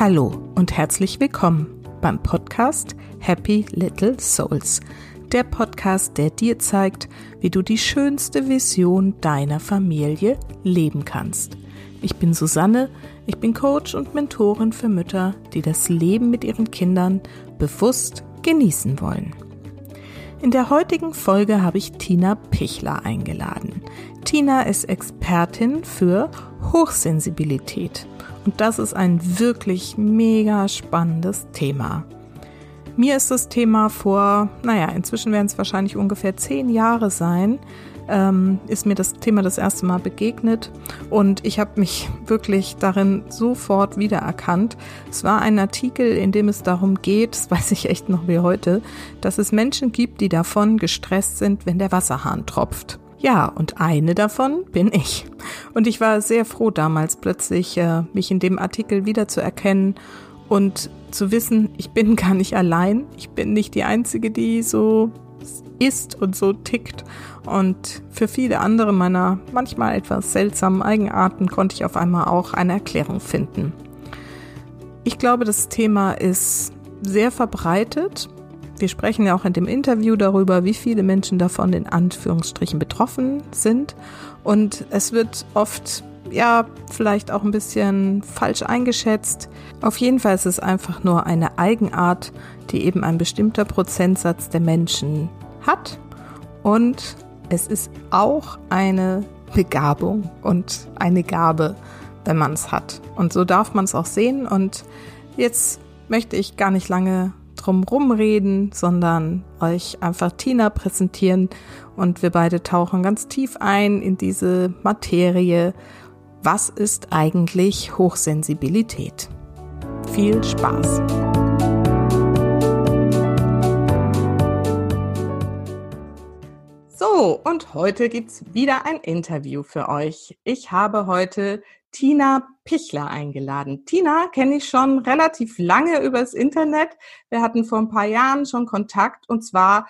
Hallo und herzlich willkommen beim Podcast Happy Little Souls. Der Podcast, der dir zeigt, wie du die schönste Vision deiner Familie leben kannst. Ich bin Susanne, ich bin Coach und Mentorin für Mütter, die das Leben mit ihren Kindern bewusst genießen wollen. In der heutigen Folge habe ich Tina Pichler eingeladen. Tina ist Expertin für Hochsensibilität und das ist ein wirklich mega spannendes Thema. Mir ist das Thema vor, naja, inzwischen werden es wahrscheinlich ungefähr zehn Jahre sein, ähm, ist mir das Thema das erste Mal begegnet und ich habe mich wirklich darin sofort wiedererkannt. Es war ein Artikel, in dem es darum geht, das weiß ich echt noch wie heute, dass es Menschen gibt, die davon gestresst sind, wenn der Wasserhahn tropft. Ja, und eine davon bin ich. Und ich war sehr froh damals plötzlich, äh, mich in dem Artikel wiederzuerkennen und zu wissen, ich bin gar nicht allein. Ich bin nicht die Einzige, die so ist und so tickt. Und für viele andere meiner manchmal etwas seltsamen Eigenarten konnte ich auf einmal auch eine Erklärung finden. Ich glaube, das Thema ist sehr verbreitet wir sprechen ja auch in dem Interview darüber, wie viele Menschen davon in Anführungsstrichen betroffen sind. Und es wird oft, ja, vielleicht auch ein bisschen falsch eingeschätzt. Auf jeden Fall ist es einfach nur eine Eigenart, die eben ein bestimmter Prozentsatz der Menschen hat. Und es ist auch eine Begabung und eine Gabe, wenn man es hat. Und so darf man es auch sehen. Und jetzt möchte ich gar nicht lange drum rumreden, sondern euch einfach Tina präsentieren und wir beide tauchen ganz tief ein in diese Materie. Was ist eigentlich Hochsensibilität? Viel Spaß! So, und heute gibt's wieder ein Interview für euch. Ich habe heute Tina Pichler eingeladen. Tina kenne ich schon relativ lange übers Internet. Wir hatten vor ein paar Jahren schon Kontakt und zwar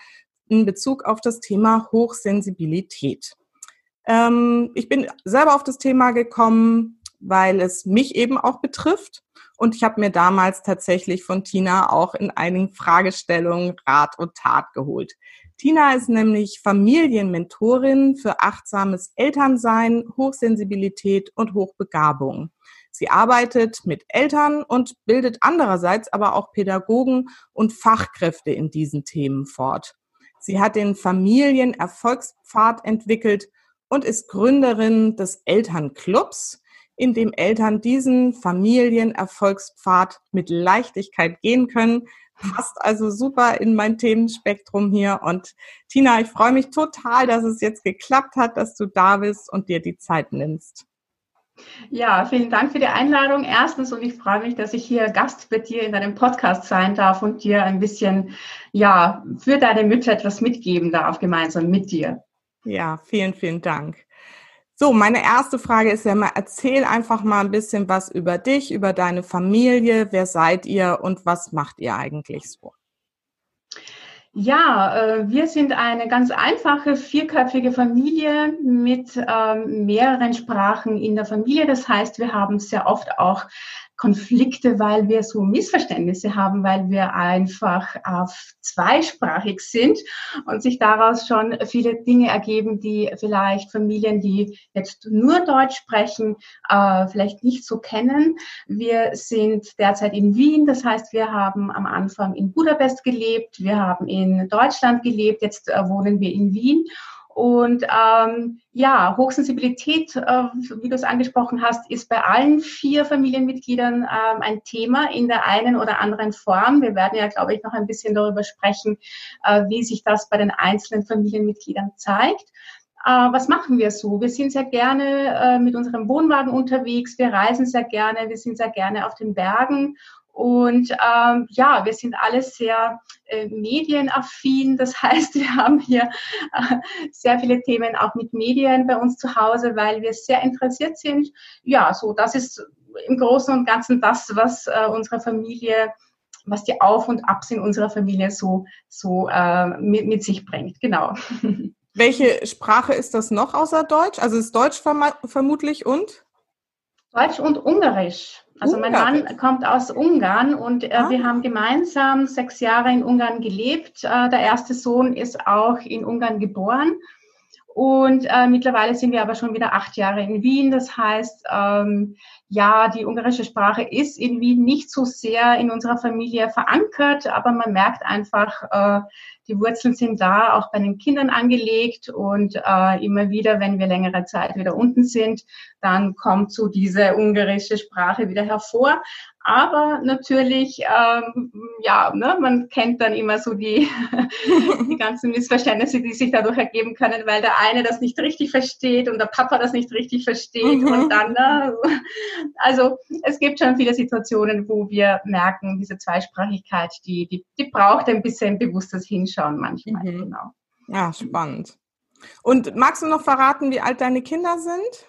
in Bezug auf das Thema Hochsensibilität. Ähm, ich bin selber auf das Thema gekommen, weil es mich eben auch betrifft. Und ich habe mir damals tatsächlich von Tina auch in einigen Fragestellungen Rat und Tat geholt. Tina ist nämlich Familienmentorin für achtsames Elternsein, Hochsensibilität und Hochbegabung. Sie arbeitet mit Eltern und bildet andererseits aber auch Pädagogen und Fachkräfte in diesen Themen fort. Sie hat den Familienerfolgspfad entwickelt und ist Gründerin des Elternclubs, in dem Eltern diesen Familienerfolgspfad mit Leichtigkeit gehen können, passt also super in mein Themenspektrum hier. Und Tina, ich freue mich total, dass es jetzt geklappt hat, dass du da bist und dir die Zeit nimmst. Ja, vielen Dank für die Einladung erstens und ich freue mich, dass ich hier Gast bei dir in deinem Podcast sein darf und dir ein bisschen, ja, für deine Mütter etwas mitgeben darf, gemeinsam mit dir. Ja, vielen, vielen Dank. So, meine erste Frage ist ja mal, erzähl einfach mal ein bisschen was über dich, über deine Familie. Wer seid ihr und was macht ihr eigentlich so? Ja, äh, wir sind eine ganz einfache vierköpfige Familie mit ähm, mehreren Sprachen in der Familie. Das heißt, wir haben sehr oft auch Konflikte, weil wir so Missverständnisse haben, weil wir einfach auf zweisprachig sind und sich daraus schon viele Dinge ergeben, die vielleicht Familien, die jetzt nur Deutsch sprechen, äh, vielleicht nicht so kennen. Wir sind derzeit in Wien, das heißt, wir haben am Anfang in Budapest gelebt, wir haben in Deutschland gelebt, jetzt äh, wohnen wir in Wien und ähm, ja, Hochsensibilität, äh, wie du es angesprochen hast, ist bei allen vier Familienmitgliedern ähm, ein Thema in der einen oder anderen Form. Wir werden ja, glaube ich, noch ein bisschen darüber sprechen, äh, wie sich das bei den einzelnen Familienmitgliedern zeigt. Äh, was machen wir so? Wir sind sehr gerne äh, mit unserem Wohnwagen unterwegs, wir reisen sehr gerne, wir sind sehr gerne auf den Bergen und ähm, ja, wir sind alle sehr äh, medienaffin. Das heißt, wir haben hier äh, sehr viele Themen auch mit Medien bei uns zu Hause, weil wir sehr interessiert sind. Ja, so das ist im Großen und Ganzen das, was äh, unsere Familie, was die Auf- und Abs in unserer Familie so, so äh, mit, mit sich bringt. Genau. Welche Sprache ist das noch außer Deutsch? Also ist Deutsch verm vermutlich und? Deutsch und Ungarisch. Also mein Mann kommt aus Ungarn und äh, ah. wir haben gemeinsam sechs Jahre in Ungarn gelebt. Äh, der erste Sohn ist auch in Ungarn geboren. Und äh, mittlerweile sind wir aber schon wieder acht Jahre in Wien. Das heißt, ähm, ja, die ungarische Sprache ist in Wien nicht so sehr in unserer Familie verankert, aber man merkt einfach, äh, die Wurzeln sind da, auch bei den Kindern angelegt und äh, immer wieder, wenn wir längere Zeit wieder unten sind, dann kommt so diese ungarische Sprache wieder hervor. Aber natürlich, ähm, ja, ne, man kennt dann immer so die, die ganzen Missverständnisse, die sich dadurch ergeben können, weil der eine das nicht richtig versteht und der Papa das nicht richtig versteht mhm. und dann, ne, also es gibt schon viele Situationen, wo wir merken, diese Zweisprachigkeit, die, die, die braucht ein bisschen bewusstes Hinschauen manchmal, mhm. genau. Ja, spannend. Und magst du noch verraten, wie alt deine Kinder sind?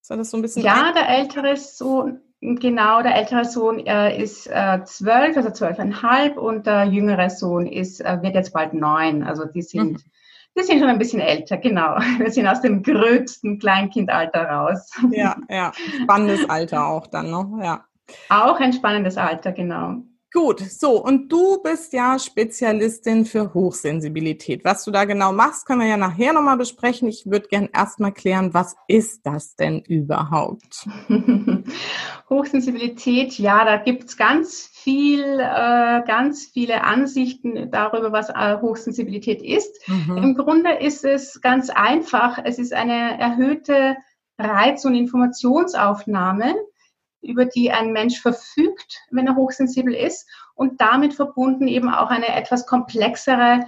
Soll das so ein bisschen ja, der ältere Sohn, Genau, der ältere Sohn äh, ist äh, zwölf, also zwölfeinhalb und der jüngere Sohn ist, äh, wird jetzt bald neun. Also die sind, mhm. die sind schon ein bisschen älter, genau. Wir sind aus dem gröbsten Kleinkindalter raus. Ja, ja. Spannendes Alter auch dann noch, ja. Auch ein spannendes Alter, genau. Gut, so, und du bist ja Spezialistin für Hochsensibilität. Was du da genau machst, können wir ja nachher nochmal besprechen. Ich würde gern erstmal klären, was ist das denn überhaupt? Hochsensibilität, ja, da gibt's ganz viel, äh, ganz viele Ansichten darüber, was äh, Hochsensibilität ist. Mhm. Im Grunde ist es ganz einfach. Es ist eine erhöhte Reiz- und Informationsaufnahme über die ein Mensch verfügt, wenn er hochsensibel ist und damit verbunden eben auch eine etwas komplexere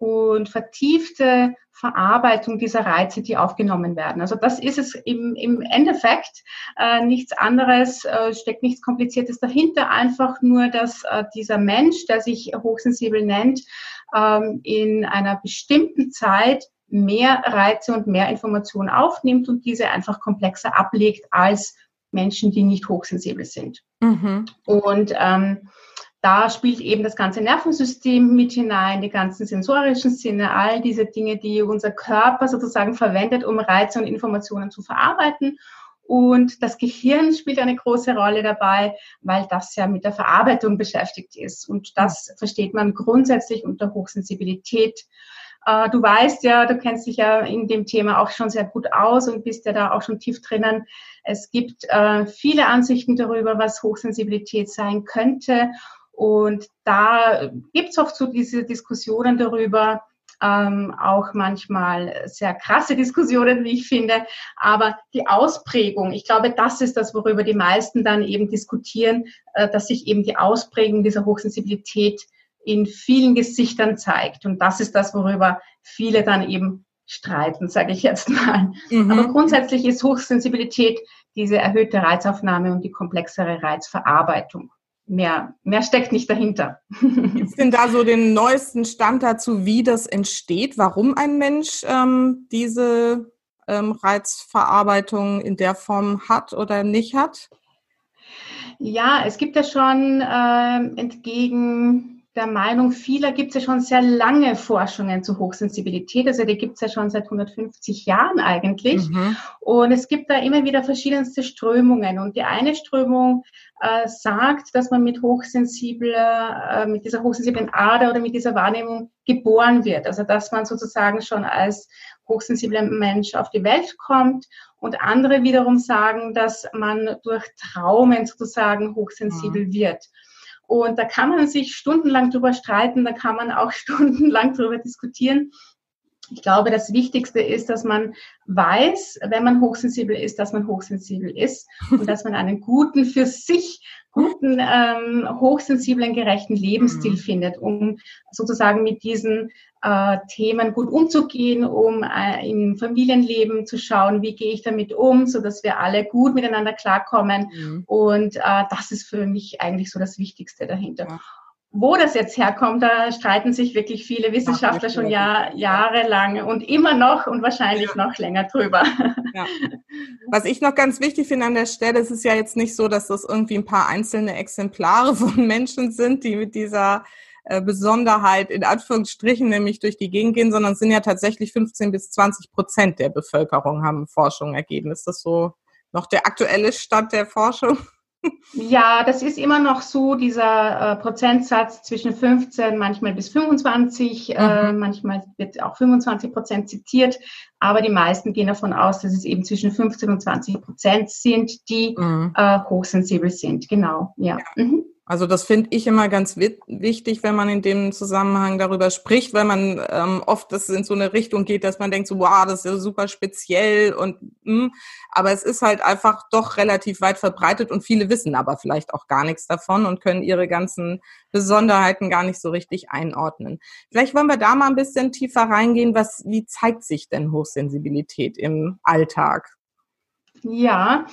und vertiefte Verarbeitung dieser Reize, die aufgenommen werden. Also das ist es im, im Endeffekt äh, nichts anderes, äh, steckt nichts Kompliziertes dahinter, einfach nur, dass äh, dieser Mensch, der sich hochsensibel nennt, ähm, in einer bestimmten Zeit mehr Reize und mehr Informationen aufnimmt und diese einfach komplexer ablegt als Menschen, die nicht hochsensibel sind. Mhm. Und ähm, da spielt eben das ganze Nervensystem mit hinein, die ganzen sensorischen Sinne, all diese Dinge, die unser Körper sozusagen verwendet, um Reize und Informationen zu verarbeiten. Und das Gehirn spielt eine große Rolle dabei, weil das ja mit der Verarbeitung beschäftigt ist. Und das versteht man grundsätzlich unter Hochsensibilität. Äh, du weißt ja, du kennst dich ja in dem Thema auch schon sehr gut aus und bist ja da auch schon tief drinnen. Es gibt äh, viele Ansichten darüber, was Hochsensibilität sein könnte. Und da gibt es oft so diese Diskussionen darüber, ähm, auch manchmal sehr krasse Diskussionen, wie ich finde. Aber die Ausprägung, ich glaube, das ist das, worüber die meisten dann eben diskutieren, äh, dass sich eben die Ausprägung dieser Hochsensibilität in vielen Gesichtern zeigt. Und das ist das, worüber viele dann eben streiten, sage ich jetzt mal. Mhm. Aber grundsätzlich ist Hochsensibilität diese erhöhte Reizaufnahme und die komplexere Reizverarbeitung. Mehr, mehr steckt nicht dahinter. Gibt es denn da so den neuesten Stand dazu, wie das entsteht, warum ein Mensch ähm, diese ähm, Reizverarbeitung in der Form hat oder nicht hat? Ja, es gibt ja schon äh, entgegen der Meinung vieler gibt es ja schon sehr lange Forschungen zu Hochsensibilität. Also die gibt es ja schon seit 150 Jahren eigentlich. Mhm. Und es gibt da immer wieder verschiedenste Strömungen. Und die eine Strömung äh, sagt, dass man mit hochsensibler, äh, mit dieser hochsensiblen Ader oder mit dieser Wahrnehmung geboren wird. Also dass man sozusagen schon als hochsensibler Mensch auf die Welt kommt. Und andere wiederum sagen, dass man durch Traumen sozusagen hochsensibel mhm. wird. Und da kann man sich stundenlang drüber streiten, da kann man auch stundenlang drüber diskutieren. Ich glaube, das Wichtigste ist, dass man weiß, wenn man hochsensibel ist, dass man hochsensibel ist und dass man einen guten, für sich guten, ähm, hochsensiblen, gerechten Lebensstil mhm. findet, um sozusagen mit diesen äh, Themen gut umzugehen, um äh, im Familienleben zu schauen, wie gehe ich damit um, so dass wir alle gut miteinander klarkommen. Mhm. Und äh, das ist für mich eigentlich so das Wichtigste dahinter. Ja. Wo das jetzt herkommt, da streiten sich wirklich viele Wissenschaftler schon Jahr, jahrelang und immer noch und wahrscheinlich ja. noch länger drüber. Ja. Was ich noch ganz wichtig finde an der Stelle, es ist ja jetzt nicht so, dass das irgendwie ein paar einzelne Exemplare von Menschen sind, die mit dieser äh, Besonderheit in Anführungsstrichen nämlich durch die Gegend gehen, sondern es sind ja tatsächlich 15 bis 20 Prozent der Bevölkerung haben Forschung ergeben. Ist das so noch der aktuelle Stand der Forschung? Ja, das ist immer noch so, dieser äh, Prozentsatz zwischen 15, manchmal bis 25, äh, mhm. äh, manchmal wird auch 25 Prozent zitiert, aber die meisten gehen davon aus, dass es eben zwischen 15 und 20 Prozent sind, die mhm. äh, hochsensibel sind. Genau, ja. ja. Mhm. Also das finde ich immer ganz wichtig, wenn man in dem Zusammenhang darüber spricht, weil man ähm, oft das in so eine Richtung geht, dass man denkt so, wow, das ist ja super speziell und mh, hm, aber es ist halt einfach doch relativ weit verbreitet und viele wissen aber vielleicht auch gar nichts davon und können ihre ganzen Besonderheiten gar nicht so richtig einordnen. Vielleicht wollen wir da mal ein bisschen tiefer reingehen, was wie zeigt sich denn Hochsensibilität im Alltag? Ja,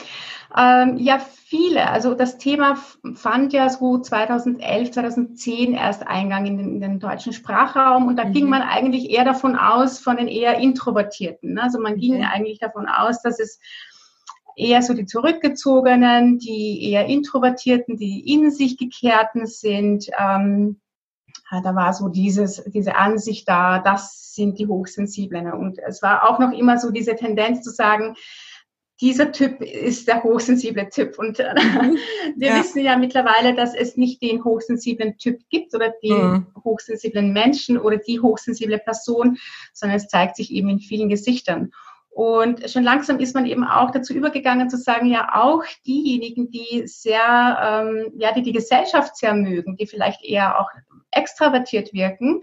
ähm, ja, viele. Also das Thema fand ja so 2011, 2010 erst Eingang in den, in den deutschen Sprachraum und da mhm. ging man eigentlich eher davon aus, von den eher Introvertierten. Also man ging mhm. eigentlich davon aus, dass es eher so die Zurückgezogenen, die eher Introvertierten, die in sich gekehrten sind. Ähm, da war so dieses, diese Ansicht da, das sind die Hochsensiblen. Und es war auch noch immer so diese Tendenz zu sagen, dieser Typ ist der hochsensible Typ. Und äh, mhm. wir ja. wissen ja mittlerweile, dass es nicht den hochsensiblen Typ gibt oder den mhm. hochsensiblen Menschen oder die hochsensible Person, sondern es zeigt sich eben in vielen Gesichtern. Und schon langsam ist man eben auch dazu übergegangen zu sagen, ja, auch diejenigen, die sehr, ähm, ja, die die Gesellschaft sehr mögen, die vielleicht eher auch extravertiert wirken,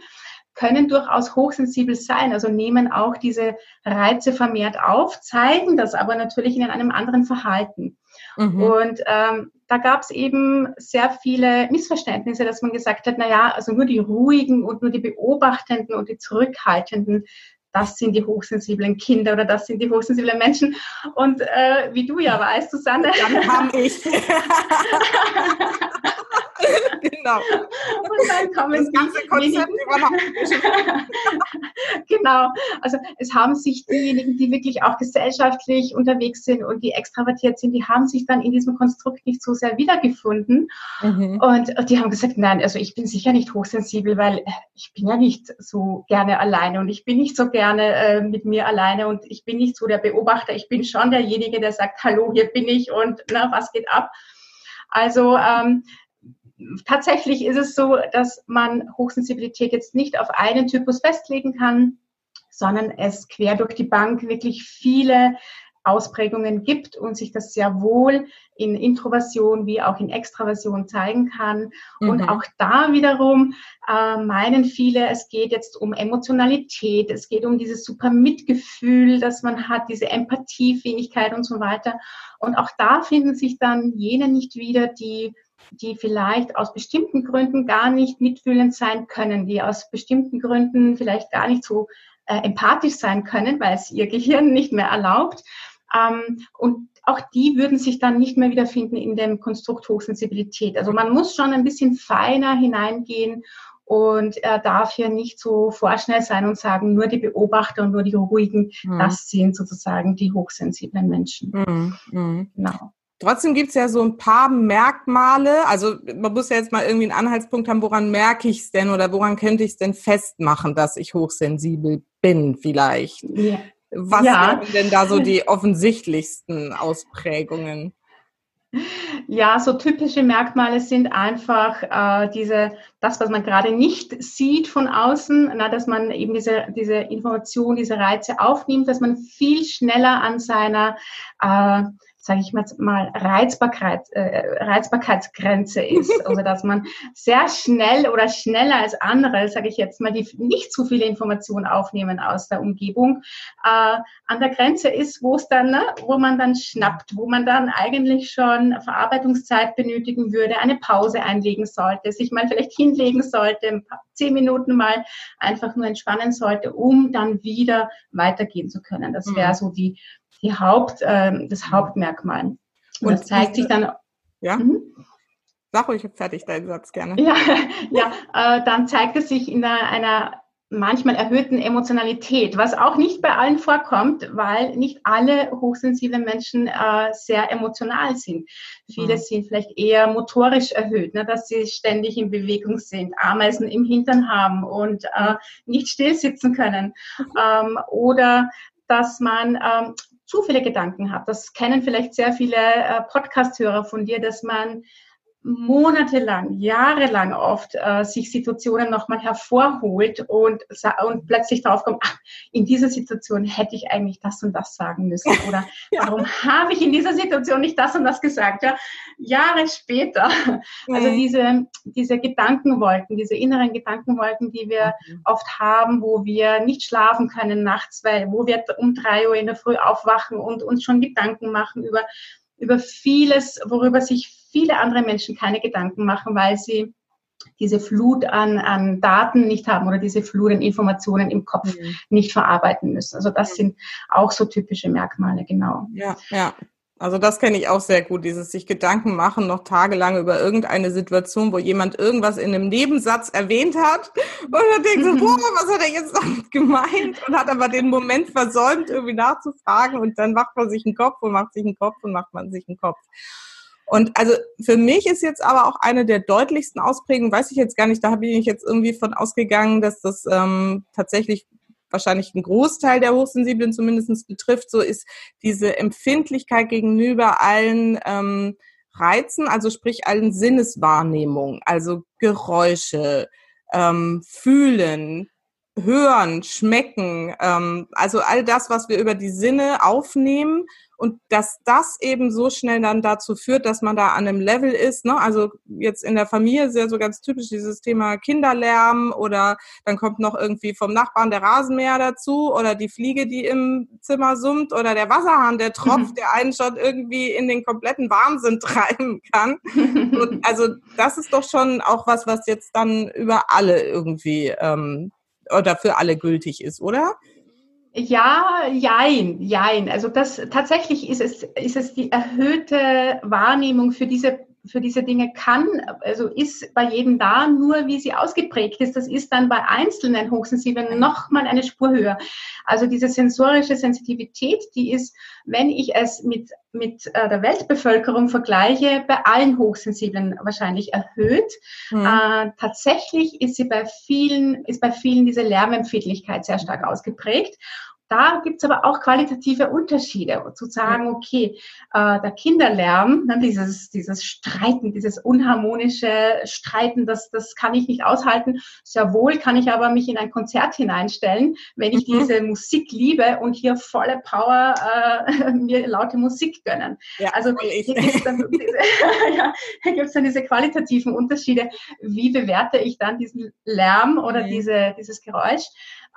können durchaus hochsensibel sein, also nehmen auch diese Reize vermehrt auf, zeigen das aber natürlich in einem anderen Verhalten. Mhm. Und ähm, da gab es eben sehr viele Missverständnisse, dass man gesagt hat, na ja, also nur die ruhigen und nur die beobachtenden und die zurückhaltenden das sind die hochsensiblen Kinder oder das sind die hochsensiblen Menschen. Und äh, wie du ja weißt, Susanne. Dann habe ich. genau. Und dann kommen das ganze Konzept Genau. Also es haben sich diejenigen, die wirklich auch gesellschaftlich unterwegs sind und die extravertiert sind, die haben sich dann in diesem Konstrukt nicht so sehr wiedergefunden. Mhm. Und die haben gesagt, nein, also ich bin sicher nicht hochsensibel, weil ich bin ja nicht so gerne alleine und ich bin nicht so gerne äh, mit mir alleine und ich bin nicht so der Beobachter. Ich bin schon derjenige, der sagt, hallo, hier bin ich und na, was geht ab? Also ähm, tatsächlich ist es so, dass man Hochsensibilität jetzt nicht auf einen Typus festlegen kann, sondern es quer durch die Bank wirklich viele Ausprägungen gibt und sich das sehr wohl in Introversion wie auch in Extraversion zeigen kann. Mhm. Und auch da wiederum äh, meinen viele, es geht jetzt um Emotionalität, es geht um dieses super Mitgefühl, das man hat, diese Empathiefähigkeit und so weiter. Und auch da finden sich dann jene nicht wieder, die die vielleicht aus bestimmten Gründen gar nicht mitfühlend sein können, die aus bestimmten Gründen vielleicht gar nicht so äh, empathisch sein können, weil es ihr Gehirn nicht mehr erlaubt. Ähm, und auch die würden sich dann nicht mehr wiederfinden in dem Konstrukt Hochsensibilität. Also man muss schon ein bisschen feiner hineingehen und er darf hier nicht so vorschnell sein und sagen, nur die Beobachter und nur die Ruhigen, mhm. das sind sozusagen die hochsensiblen Menschen. Mhm. Mhm. Genau. Trotzdem gibt's ja so ein paar Merkmale. Also man muss ja jetzt mal irgendwie einen Anhaltspunkt haben, woran merke ich es denn oder woran könnte ich es denn festmachen, dass ich hochsensibel bin vielleicht. Ja. Was ja. wären denn da so die offensichtlichsten Ausprägungen? Ja, so typische Merkmale sind einfach äh, diese, das, was man gerade nicht sieht von außen, na, dass man eben diese, diese Information, diese Reize aufnimmt, dass man viel schneller an seiner äh, sage ich mal, Reizbarkeit, äh, Reizbarkeitsgrenze ist. Also dass man sehr schnell oder schneller als andere, sage ich jetzt mal, die nicht zu viele Informationen aufnehmen aus der Umgebung, äh, an der Grenze ist, wo es dann, ne, wo man dann schnappt, wo man dann eigentlich schon Verarbeitungszeit benötigen würde, eine Pause einlegen sollte, sich mal vielleicht hinlegen sollte, zehn Minuten mal einfach nur entspannen sollte, um dann wieder weitergehen zu können. Das wäre mhm. so die die Haupt, äh, das Hauptmerkmal. Und, Und das zeigt sich dann. Ja. Mhm. Sag ruhig fertig deinen Satz gerne. Ja, ja äh, dann zeigt es sich in einer, einer manchmal erhöhten Emotionalität, was auch nicht bei allen vorkommt, weil nicht alle hochsensiblen Menschen äh, sehr emotional sind. Viele mhm. sind vielleicht eher motorisch erhöht, ne, dass sie ständig in Bewegung sind, Ameisen im Hintern haben und äh, nicht still sitzen können. Mhm. Ähm, oder dass man ähm, zu viele Gedanken hat. Das kennen vielleicht sehr viele äh, Podcast-Hörer von dir, dass man monatelang, jahrelang oft äh, sich Situationen nochmal hervorholt und, und plötzlich draufkommt, ach, in dieser Situation hätte ich eigentlich das und das sagen müssen oder ja. warum habe ich in dieser Situation nicht das und das gesagt? Ja, Jahre später. Mhm. Also diese, diese Gedankenwolken, diese inneren Gedankenwolken, die wir mhm. oft haben, wo wir nicht schlafen können nachts, weil wo wir um drei Uhr in der Früh aufwachen und uns schon Gedanken machen über über vieles, worüber sich viele andere Menschen keine Gedanken machen, weil sie diese Flut an, an Daten nicht haben oder diese Flut an Informationen im Kopf mhm. nicht verarbeiten müssen. Also das sind auch so typische Merkmale, genau. Ja, ja. Also das kenne ich auch sehr gut, dieses sich Gedanken machen noch tagelang über irgendeine Situation, wo jemand irgendwas in einem Nebensatz erwähnt hat und dann denkt so, boah, was hat er jetzt damit gemeint und hat aber den Moment versäumt, irgendwie nachzufragen und dann macht man sich einen Kopf und macht sich einen Kopf und macht man sich einen Kopf. Und also für mich ist jetzt aber auch eine der deutlichsten Ausprägungen, weiß ich jetzt gar nicht, da bin ich jetzt irgendwie von ausgegangen, dass das ähm, tatsächlich wahrscheinlich einen Großteil der Hochsensiblen zumindest betrifft, so ist diese Empfindlichkeit gegenüber allen ähm, Reizen, also sprich allen Sinneswahrnehmungen, also Geräusche, ähm, Fühlen, Hören, Schmecken, ähm, also all das, was wir über die Sinne aufnehmen und dass das eben so schnell dann dazu führt, dass man da an einem Level ist. Ne? Also jetzt in der Familie ist ja so ganz typisch dieses Thema Kinderlärm oder dann kommt noch irgendwie vom Nachbarn der Rasenmäher dazu oder die Fliege, die im Zimmer summt oder der Wasserhahn, der tropft, der einen schon irgendwie in den kompletten Wahnsinn treiben kann. Und also das ist doch schon auch was, was jetzt dann über alle irgendwie ähm, oder für alle gültig ist, oder? Ja, jein, jein. Also das tatsächlich ist es, ist es die erhöhte Wahrnehmung für diese für diese Dinge kann, also ist bei jedem da, nur wie sie ausgeprägt ist, das ist dann bei einzelnen Hochsensiblen nochmal eine Spur höher. Also diese sensorische Sensitivität, die ist, wenn ich es mit, mit äh, der Weltbevölkerung vergleiche, bei allen Hochsensiblen wahrscheinlich erhöht. Mhm. Äh, tatsächlich ist sie bei vielen, ist bei vielen diese Lärmempfindlichkeit sehr stark ausgeprägt. Da gibt's aber auch qualitative Unterschiede, zu sagen, okay, äh, der Kinderlärm, ne, dieses, dieses Streiten, dieses unharmonische Streiten, das, das kann ich nicht aushalten. Sehr wohl kann ich aber mich in ein Konzert hineinstellen, wenn ich mhm. diese Musik liebe und hier volle Power äh, mir laute Musik gönnen. Ja, also hier gibt's dann, diese, ja, hier gibt's dann diese qualitativen Unterschiede. Wie bewerte ich dann diesen Lärm oder mhm. diese, dieses Geräusch?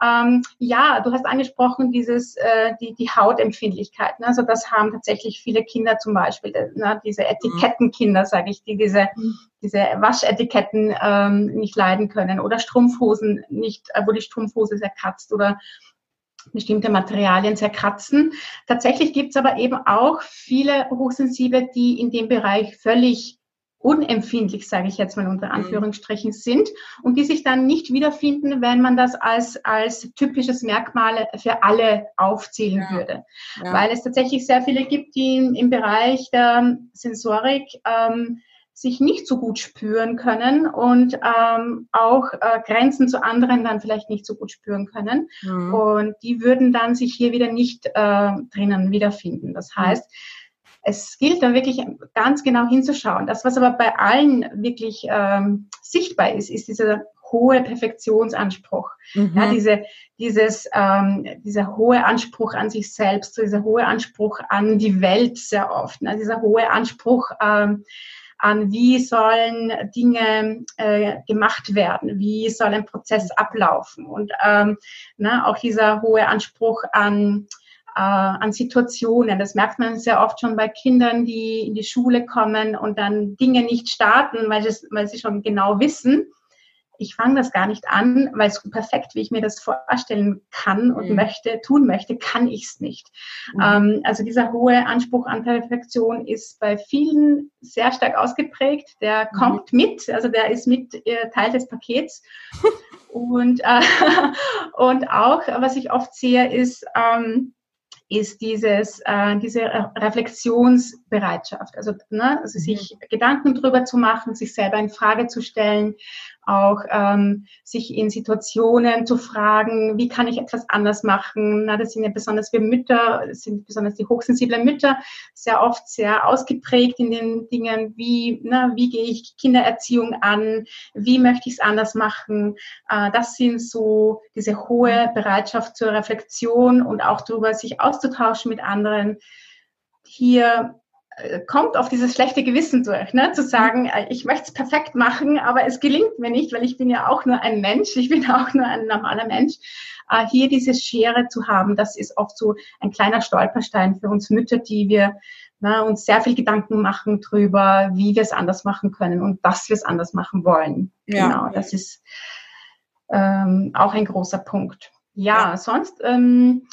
Ähm, ja, du hast angesprochen, dieses, äh, die, die Hautempfindlichkeit. Ne? Also das haben tatsächlich viele Kinder zum Beispiel, ne? diese Etikettenkinder, sage ich, die diese, mhm. diese Waschetiketten ähm, nicht leiden können oder Strumpfhosen nicht, äh, wo die Strumpfhose zerkratzt oder bestimmte Materialien zerkratzen. Tatsächlich gibt es aber eben auch viele Hochsensible, die in dem Bereich völlig unempfindlich, sage ich jetzt mal unter mhm. Anführungsstrichen, sind und die sich dann nicht wiederfinden, wenn man das als, als typisches Merkmal für alle aufzählen ja. würde. Ja. Weil es tatsächlich sehr viele gibt, die im Bereich der Sensorik ähm, sich nicht so gut spüren können und ähm, auch äh, Grenzen zu anderen dann vielleicht nicht so gut spüren können. Mhm. Und die würden dann sich hier wieder nicht äh, drinnen wiederfinden. Das mhm. heißt, mhm es gilt da wirklich ganz genau hinzuschauen. Das, was aber bei allen wirklich ähm, sichtbar ist, ist dieser hohe Perfektionsanspruch. Mhm. Ja, diese, dieses, ähm, dieser hohe Anspruch an sich selbst, dieser hohe Anspruch an die Welt sehr oft, ne? dieser hohe Anspruch ähm, an, wie sollen Dinge äh, gemacht werden, wie soll ein Prozess ablaufen und ähm, ne, auch dieser hohe Anspruch an an Situationen. Das merkt man sehr oft schon bei Kindern, die in die Schule kommen und dann Dinge nicht starten, weil, es, weil sie schon genau wissen, ich fange das gar nicht an, weil es perfekt, wie ich mir das vorstellen kann und mhm. möchte, tun möchte, kann ich es nicht. Mhm. Ähm, also dieser hohe Anspruch an Perfektion ist bei vielen sehr stark ausgeprägt. Der mhm. kommt mit, also der ist mit äh, Teil des Pakets. und, äh, und auch, was ich oft sehe, ist, ähm, ist dieses, äh, diese Reflexionsbereitschaft. Also, ne, also sich mhm. Gedanken drüber zu machen, sich selber in Frage zu stellen, auch ähm, sich in Situationen zu fragen, wie kann ich etwas anders machen? Na, das sind ja besonders wir Mütter, das sind besonders die hochsensiblen Mütter, sehr oft sehr ausgeprägt in den Dingen, wie, na, wie gehe ich Kindererziehung an, wie möchte ich es anders machen? Äh, das sind so diese hohe Bereitschaft zur Reflexion und auch darüber, sich auszutauschen mit anderen. Hier kommt auf dieses schlechte Gewissen durch, ne? zu sagen, äh, ich möchte es perfekt machen, aber es gelingt mir nicht, weil ich bin ja auch nur ein Mensch, ich bin auch nur ein normaler Mensch. Äh, hier diese Schere zu haben, das ist oft so ein kleiner Stolperstein für uns Mütter, die wir na, uns sehr viel Gedanken machen drüber, wie wir es anders machen können und dass wir es anders machen wollen. Ja. Genau, das ist ähm, auch ein großer Punkt. Ja, ja. sonst ähm,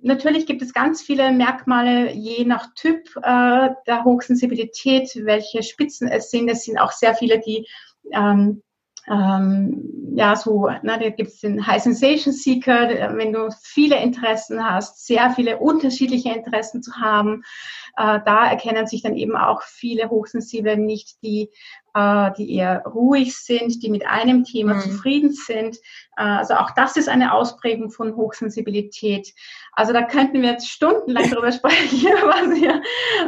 Natürlich gibt es ganz viele Merkmale, je nach Typ äh, der Hochsensibilität, welche Spitzen es sind. Es sind auch sehr viele, die ähm, ähm, ja, so, na, da gibt es den High Sensation Seeker, wenn du viele Interessen hast, sehr viele unterschiedliche Interessen zu haben, äh, da erkennen sich dann eben auch viele Hochsensible nicht, die, äh, die eher ruhig sind, die mit einem Thema mhm. zufrieden sind. Äh, also auch das ist eine Ausprägung von Hochsensibilität. Also da könnten wir jetzt stundenlang drüber sprechen, was hier,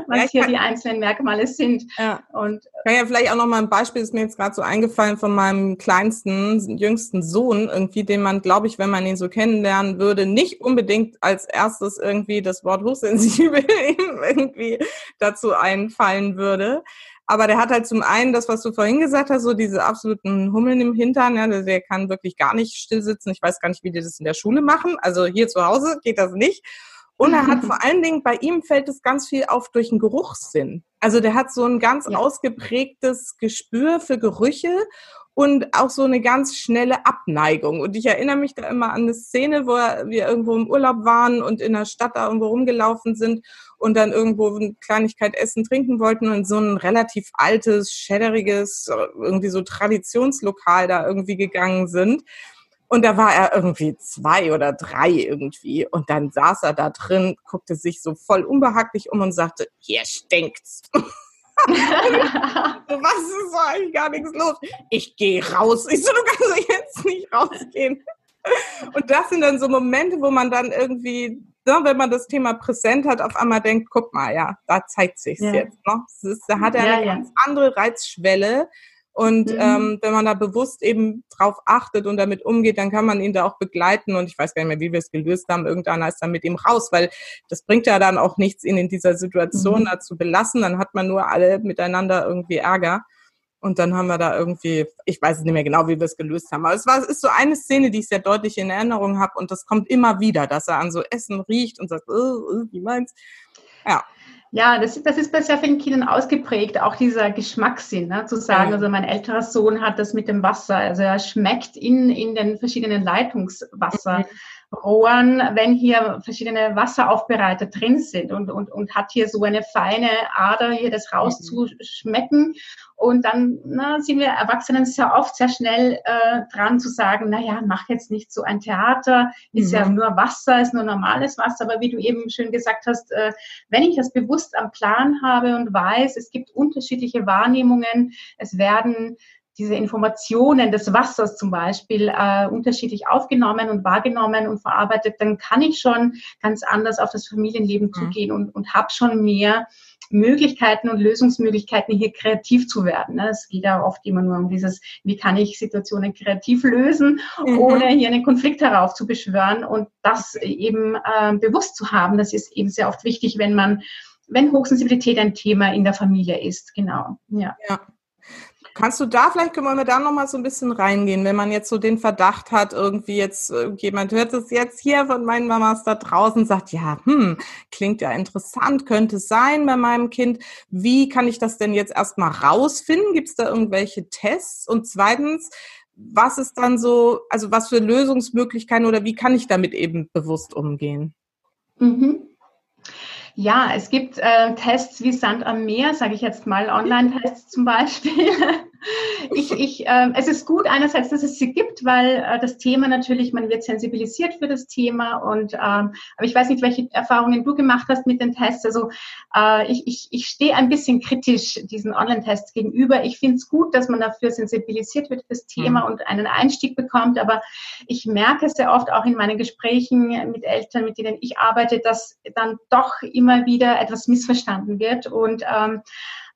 was ja, hier die einzelnen Merkmale sind. Ja. Und kann ja vielleicht auch noch mal ein Beispiel, ist mir jetzt gerade so eingefallen von meinem kleinsten, jüngsten Sohn, irgendwie, den man, glaube ich, wenn man ihn so kennenlernen würde, nicht unbedingt als erstes irgendwie das Wort hochsensibel irgendwie dazu einfallen würde. Aber der hat halt zum einen das, was du vorhin gesagt hast, so diese absoluten Hummeln im Hintern. Ja, der kann wirklich gar nicht still sitzen. Ich weiß gar nicht, wie die das in der Schule machen. Also hier zu Hause geht das nicht. Und er hat vor allen Dingen, bei ihm fällt es ganz viel auf durch den Geruchssinn. Also der hat so ein ganz ja. ausgeprägtes Gespür für Gerüche und auch so eine ganz schnelle Abneigung. Und ich erinnere mich da immer an eine Szene, wo wir irgendwo im Urlaub waren und in der Stadt da irgendwo rumgelaufen sind und dann irgendwo eine Kleinigkeit essen, trinken wollten und so ein relativ altes, schäderiges, irgendwie so Traditionslokal da irgendwie gegangen sind. Und da war er irgendwie zwei oder drei irgendwie. Und dann saß er da drin, guckte sich so voll unbehaglich um und sagte, hier stinkt's. was ist eigentlich gar nichts los? Ich gehe raus. Ich so, du kannst jetzt nicht rausgehen. Und das sind dann so Momente, wo man dann irgendwie, ne, wenn man das Thema präsent hat, auf einmal denkt, guck mal, ja, da zeigt sich's ja. jetzt. Ne? Ist, da hat er ja, eine ja. ganz andere Reizschwelle, und mhm. ähm, wenn man da bewusst eben drauf achtet und damit umgeht, dann kann man ihn da auch begleiten. Und ich weiß gar nicht mehr, wie wir es gelöst haben. Irgendeiner ist dann mit ihm raus, weil das bringt ja dann auch nichts, ihn in dieser Situation mhm. da zu belassen. Dann hat man nur alle miteinander irgendwie Ärger. Und dann haben wir da irgendwie, ich weiß nicht mehr genau, wie wir es gelöst haben. Aber es, war, es ist so eine Szene, die ich sehr deutlich in Erinnerung habe. Und das kommt immer wieder, dass er an so Essen riecht und sagt, äh, wie meinst Ja. Ja, das, das ist bei sehr vielen Kindern ausgeprägt, auch dieser Geschmackssinn, ne, zu sagen, ja. also mein älterer Sohn hat das mit dem Wasser, also er schmeckt in, in den verschiedenen Leitungswasser. Mhm. Rohren, wenn hier verschiedene Wasseraufbereiter drin sind und, und, und hat hier so eine feine Ader, hier das rauszuschmecken. Und dann na, sind wir Erwachsenen sehr oft sehr schnell äh, dran zu sagen, na ja, mach jetzt nicht so ein Theater, ist mhm. ja nur Wasser, ist nur normales Wasser. Aber wie du eben schön gesagt hast, äh, wenn ich das bewusst am Plan habe und weiß, es gibt unterschiedliche Wahrnehmungen, es werden diese Informationen des Wassers zum Beispiel äh, unterschiedlich aufgenommen und wahrgenommen und verarbeitet, dann kann ich schon ganz anders auf das Familienleben mhm. zugehen und, und habe schon mehr Möglichkeiten und Lösungsmöglichkeiten, hier kreativ zu werden. Ne? Es geht ja oft immer nur um dieses, wie kann ich Situationen kreativ lösen, mhm. ohne hier einen Konflikt heraufzubeschwören. Und das eben äh, bewusst zu haben, das ist eben sehr oft wichtig, wenn man, wenn Hochsensibilität ein Thema in der Familie ist. Genau. Ja. ja. Kannst du da vielleicht, können wir da nochmal so ein bisschen reingehen, wenn man jetzt so den Verdacht hat, irgendwie jetzt, äh, jemand hört es jetzt hier von meinen Mamas da draußen, sagt, ja, hm, klingt ja interessant, könnte sein bei meinem Kind. Wie kann ich das denn jetzt erstmal rausfinden? Gibt es da irgendwelche Tests? Und zweitens, was ist dann so, also was für Lösungsmöglichkeiten oder wie kann ich damit eben bewusst umgehen? Mhm. Ja, es gibt äh, Tests wie Sand am Meer, sage ich jetzt mal, Online-Tests zum Beispiel. ich, ich, äh, es ist gut einerseits, dass es sie gibt, weil äh, das Thema natürlich, man wird sensibilisiert für das Thema und ähm, aber ich weiß nicht, welche Erfahrungen du gemacht hast mit den Tests. Also äh, ich, ich, ich stehe ein bisschen kritisch diesen Online-Tests gegenüber. Ich finde es gut, dass man dafür sensibilisiert wird für das Thema mhm. und einen Einstieg bekommt, aber ich merke sehr oft auch in meinen Gesprächen mit Eltern, mit denen ich arbeite, dass dann doch immer wieder etwas missverstanden wird und ähm,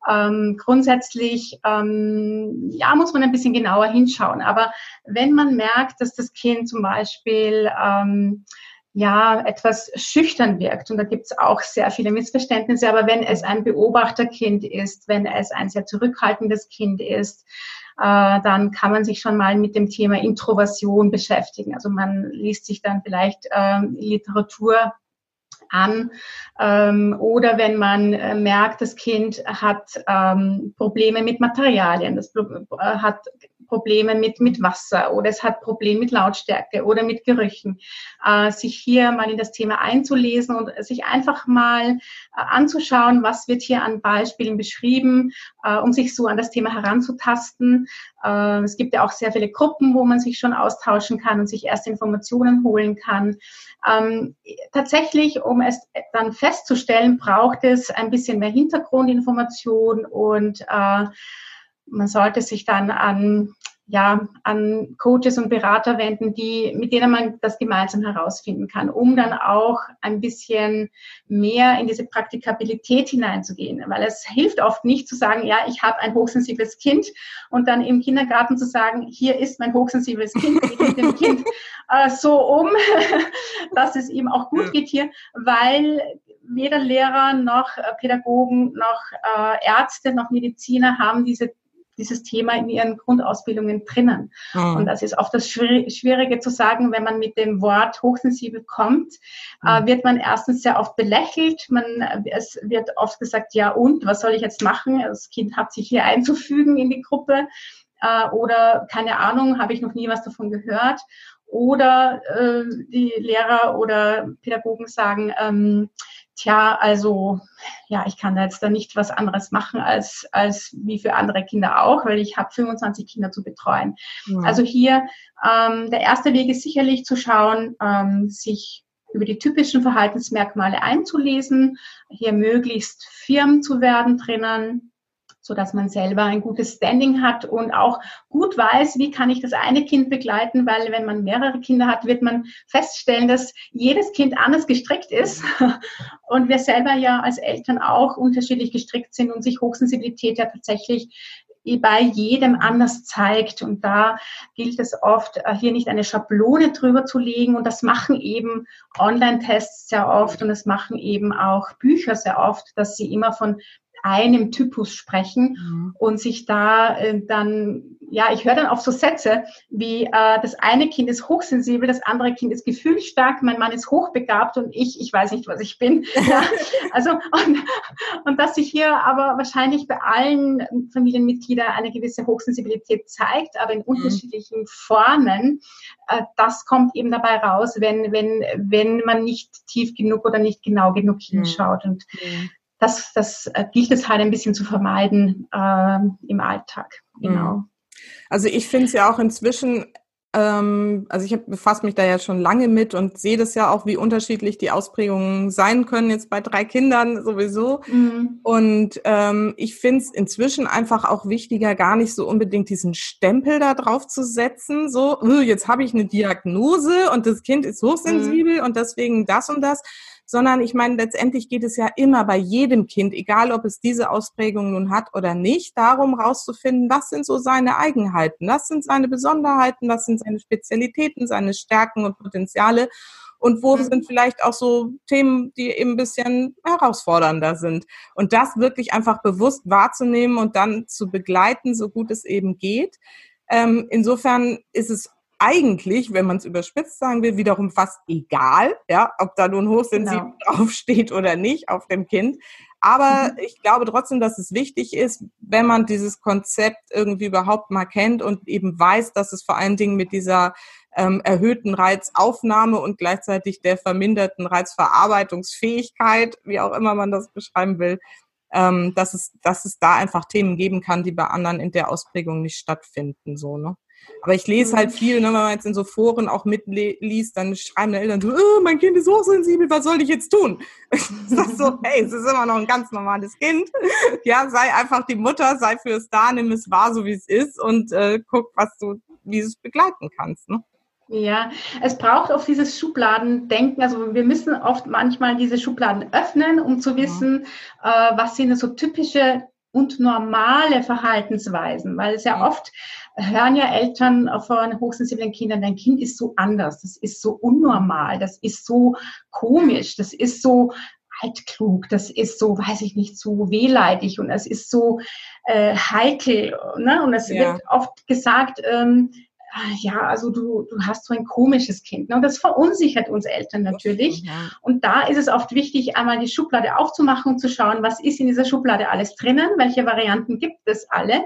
ähm, grundsätzlich ähm, ja, muss man ein bisschen genauer hinschauen. Aber wenn man merkt, dass das Kind zum Beispiel ähm, ja, etwas schüchtern wirkt. Und da gibt es auch sehr viele Missverständnisse. Aber wenn es ein Beobachterkind ist, wenn es ein sehr zurückhaltendes Kind ist, äh, dann kann man sich schon mal mit dem Thema Introversion beschäftigen. Also man liest sich dann vielleicht äh, Literatur an. Ähm, oder wenn man äh, merkt, das Kind hat ähm, Probleme mit Materialien, das äh, hat Probleme mit, mit Wasser oder es hat Probleme mit Lautstärke oder mit Gerüchen, äh, sich hier mal in das Thema einzulesen und sich einfach mal äh, anzuschauen, was wird hier an Beispielen beschrieben, äh, um sich so an das Thema heranzutasten. Äh, es gibt ja auch sehr viele Gruppen, wo man sich schon austauschen kann und sich erste Informationen holen kann. Ähm, tatsächlich, um es dann festzustellen, braucht es ein bisschen mehr Hintergrundinformation und äh, man sollte sich dann an ja, an Coaches und Berater wenden, die, mit denen man das gemeinsam herausfinden kann, um dann auch ein bisschen mehr in diese Praktikabilität hineinzugehen. Weil es hilft oft nicht zu sagen, ja, ich habe ein hochsensibles Kind und dann im Kindergarten zu sagen, hier ist mein hochsensibles Kind, ich gehe dem Kind äh, so um, dass es ihm auch gut geht hier, weil weder Lehrer noch äh, Pädagogen noch äh, Ärzte noch Mediziner haben diese dieses Thema in ihren Grundausbildungen drinnen. Mhm. Und das ist oft das Schwierige zu sagen, wenn man mit dem Wort hochsensibel kommt, äh, mhm. äh, wird man erstens sehr oft belächelt. Man, es wird oft gesagt, ja und, was soll ich jetzt machen? Das Kind hat sich hier einzufügen in die Gruppe. Äh, oder keine Ahnung, habe ich noch nie was davon gehört. Oder äh, die Lehrer oder Pädagogen sagen, ähm, tja, also ja, ich kann da jetzt da nicht was anderes machen als, als wie für andere Kinder auch, weil ich habe 25 Kinder zu betreuen. Mhm. Also hier, ähm, der erste Weg ist sicherlich zu schauen, ähm, sich über die typischen Verhaltensmerkmale einzulesen, hier möglichst firm zu werden drinnen, so dass man selber ein gutes Standing hat und auch gut weiß, wie kann ich das eine Kind begleiten, weil wenn man mehrere Kinder hat, wird man feststellen, dass jedes Kind anders gestrickt ist und wir selber ja als Eltern auch unterschiedlich gestrickt sind und sich Hochsensibilität ja tatsächlich bei jedem anders zeigt. Und da gilt es oft, äh, hier nicht eine Schablone drüber zu legen. Und das machen eben Online-Tests sehr oft und das machen eben auch Bücher sehr oft, dass sie immer von einem Typus sprechen mhm. und sich da äh, dann, ja, ich höre dann auf so Sätze wie, äh, das eine Kind ist hochsensibel, das andere Kind ist gefühlsstark, mein Mann ist hochbegabt und ich, ich weiß nicht, was ich bin. ja, also, und, und dass sich hier aber wahrscheinlich bei allen Familienmitgliedern eine gewisse Hochsensibilität zeigt, aber in mhm. unterschiedlichen Formen, äh, das kommt eben dabei raus, wenn, wenn, wenn man nicht tief genug oder nicht genau genug mhm. hinschaut. Und mhm das, das äh, gilt es halt ein bisschen zu vermeiden äh, im Alltag. Genau. Mhm. Also ich finde es ja auch inzwischen, ähm, also ich befasse mich da ja schon lange mit und sehe das ja auch, wie unterschiedlich die Ausprägungen sein können, jetzt bei drei Kindern sowieso. Mhm. Und ähm, ich finde es inzwischen einfach auch wichtiger, gar nicht so unbedingt diesen Stempel da drauf zu setzen, so, jetzt habe ich eine Diagnose und das Kind ist hochsensibel mhm. und deswegen das und das sondern ich meine, letztendlich geht es ja immer bei jedem Kind, egal ob es diese Ausprägung nun hat oder nicht, darum rauszufinden, was sind so seine Eigenheiten, was sind seine Besonderheiten, was sind seine Spezialitäten, seine Stärken und Potenziale und wo mhm. sind vielleicht auch so Themen, die eben ein bisschen herausfordernder sind. Und das wirklich einfach bewusst wahrzunehmen und dann zu begleiten, so gut es eben geht. Ähm, insofern ist es eigentlich, wenn man es überspitzt sagen will, wiederum fast egal, ja, ob da nun hochsensibel genau. draufsteht oder nicht auf dem Kind. Aber mhm. ich glaube trotzdem, dass es wichtig ist, wenn man dieses Konzept irgendwie überhaupt mal kennt und eben weiß, dass es vor allen Dingen mit dieser ähm, erhöhten Reizaufnahme und gleichzeitig der verminderten Reizverarbeitungsfähigkeit, wie auch immer man das beschreiben will, ähm, dass es, dass es da einfach Themen geben kann, die bei anderen in der Ausprägung nicht stattfinden, so, ne? Aber ich lese halt mhm. viel, ne, wenn man jetzt in so Foren auch mitliest, dann schreiben die Eltern so, oh, mein Kind ist hochsensibel, was soll ich jetzt tun? Ich sag so, hey, es ist immer noch ein ganz normales Kind. Ja, sei einfach die Mutter, sei für es da, nimm es wahr, so wie es ist und äh, guck, was du, wie du es begleiten kannst. Ne? Ja, es braucht auch dieses Schubladendenken. Also wir müssen oft manchmal diese Schubladen öffnen, um zu wissen, ja. äh, was sind so typische und normale Verhaltensweisen, weil es ja oft hören ja Eltern von hochsensiblen Kindern, dein Kind ist so anders, das ist so unnormal, das ist so komisch, das ist so altklug, das ist so, weiß ich nicht, so wehleidig und es ist so äh, heikel. Ne? Und es ja. wird oft gesagt, ähm, ja, also du, du hast so ein komisches Kind. Ne? Und das verunsichert uns Eltern natürlich. Und da ist es oft wichtig, einmal die Schublade aufzumachen und zu schauen, was ist in dieser Schublade alles drinnen, welche Varianten gibt es alle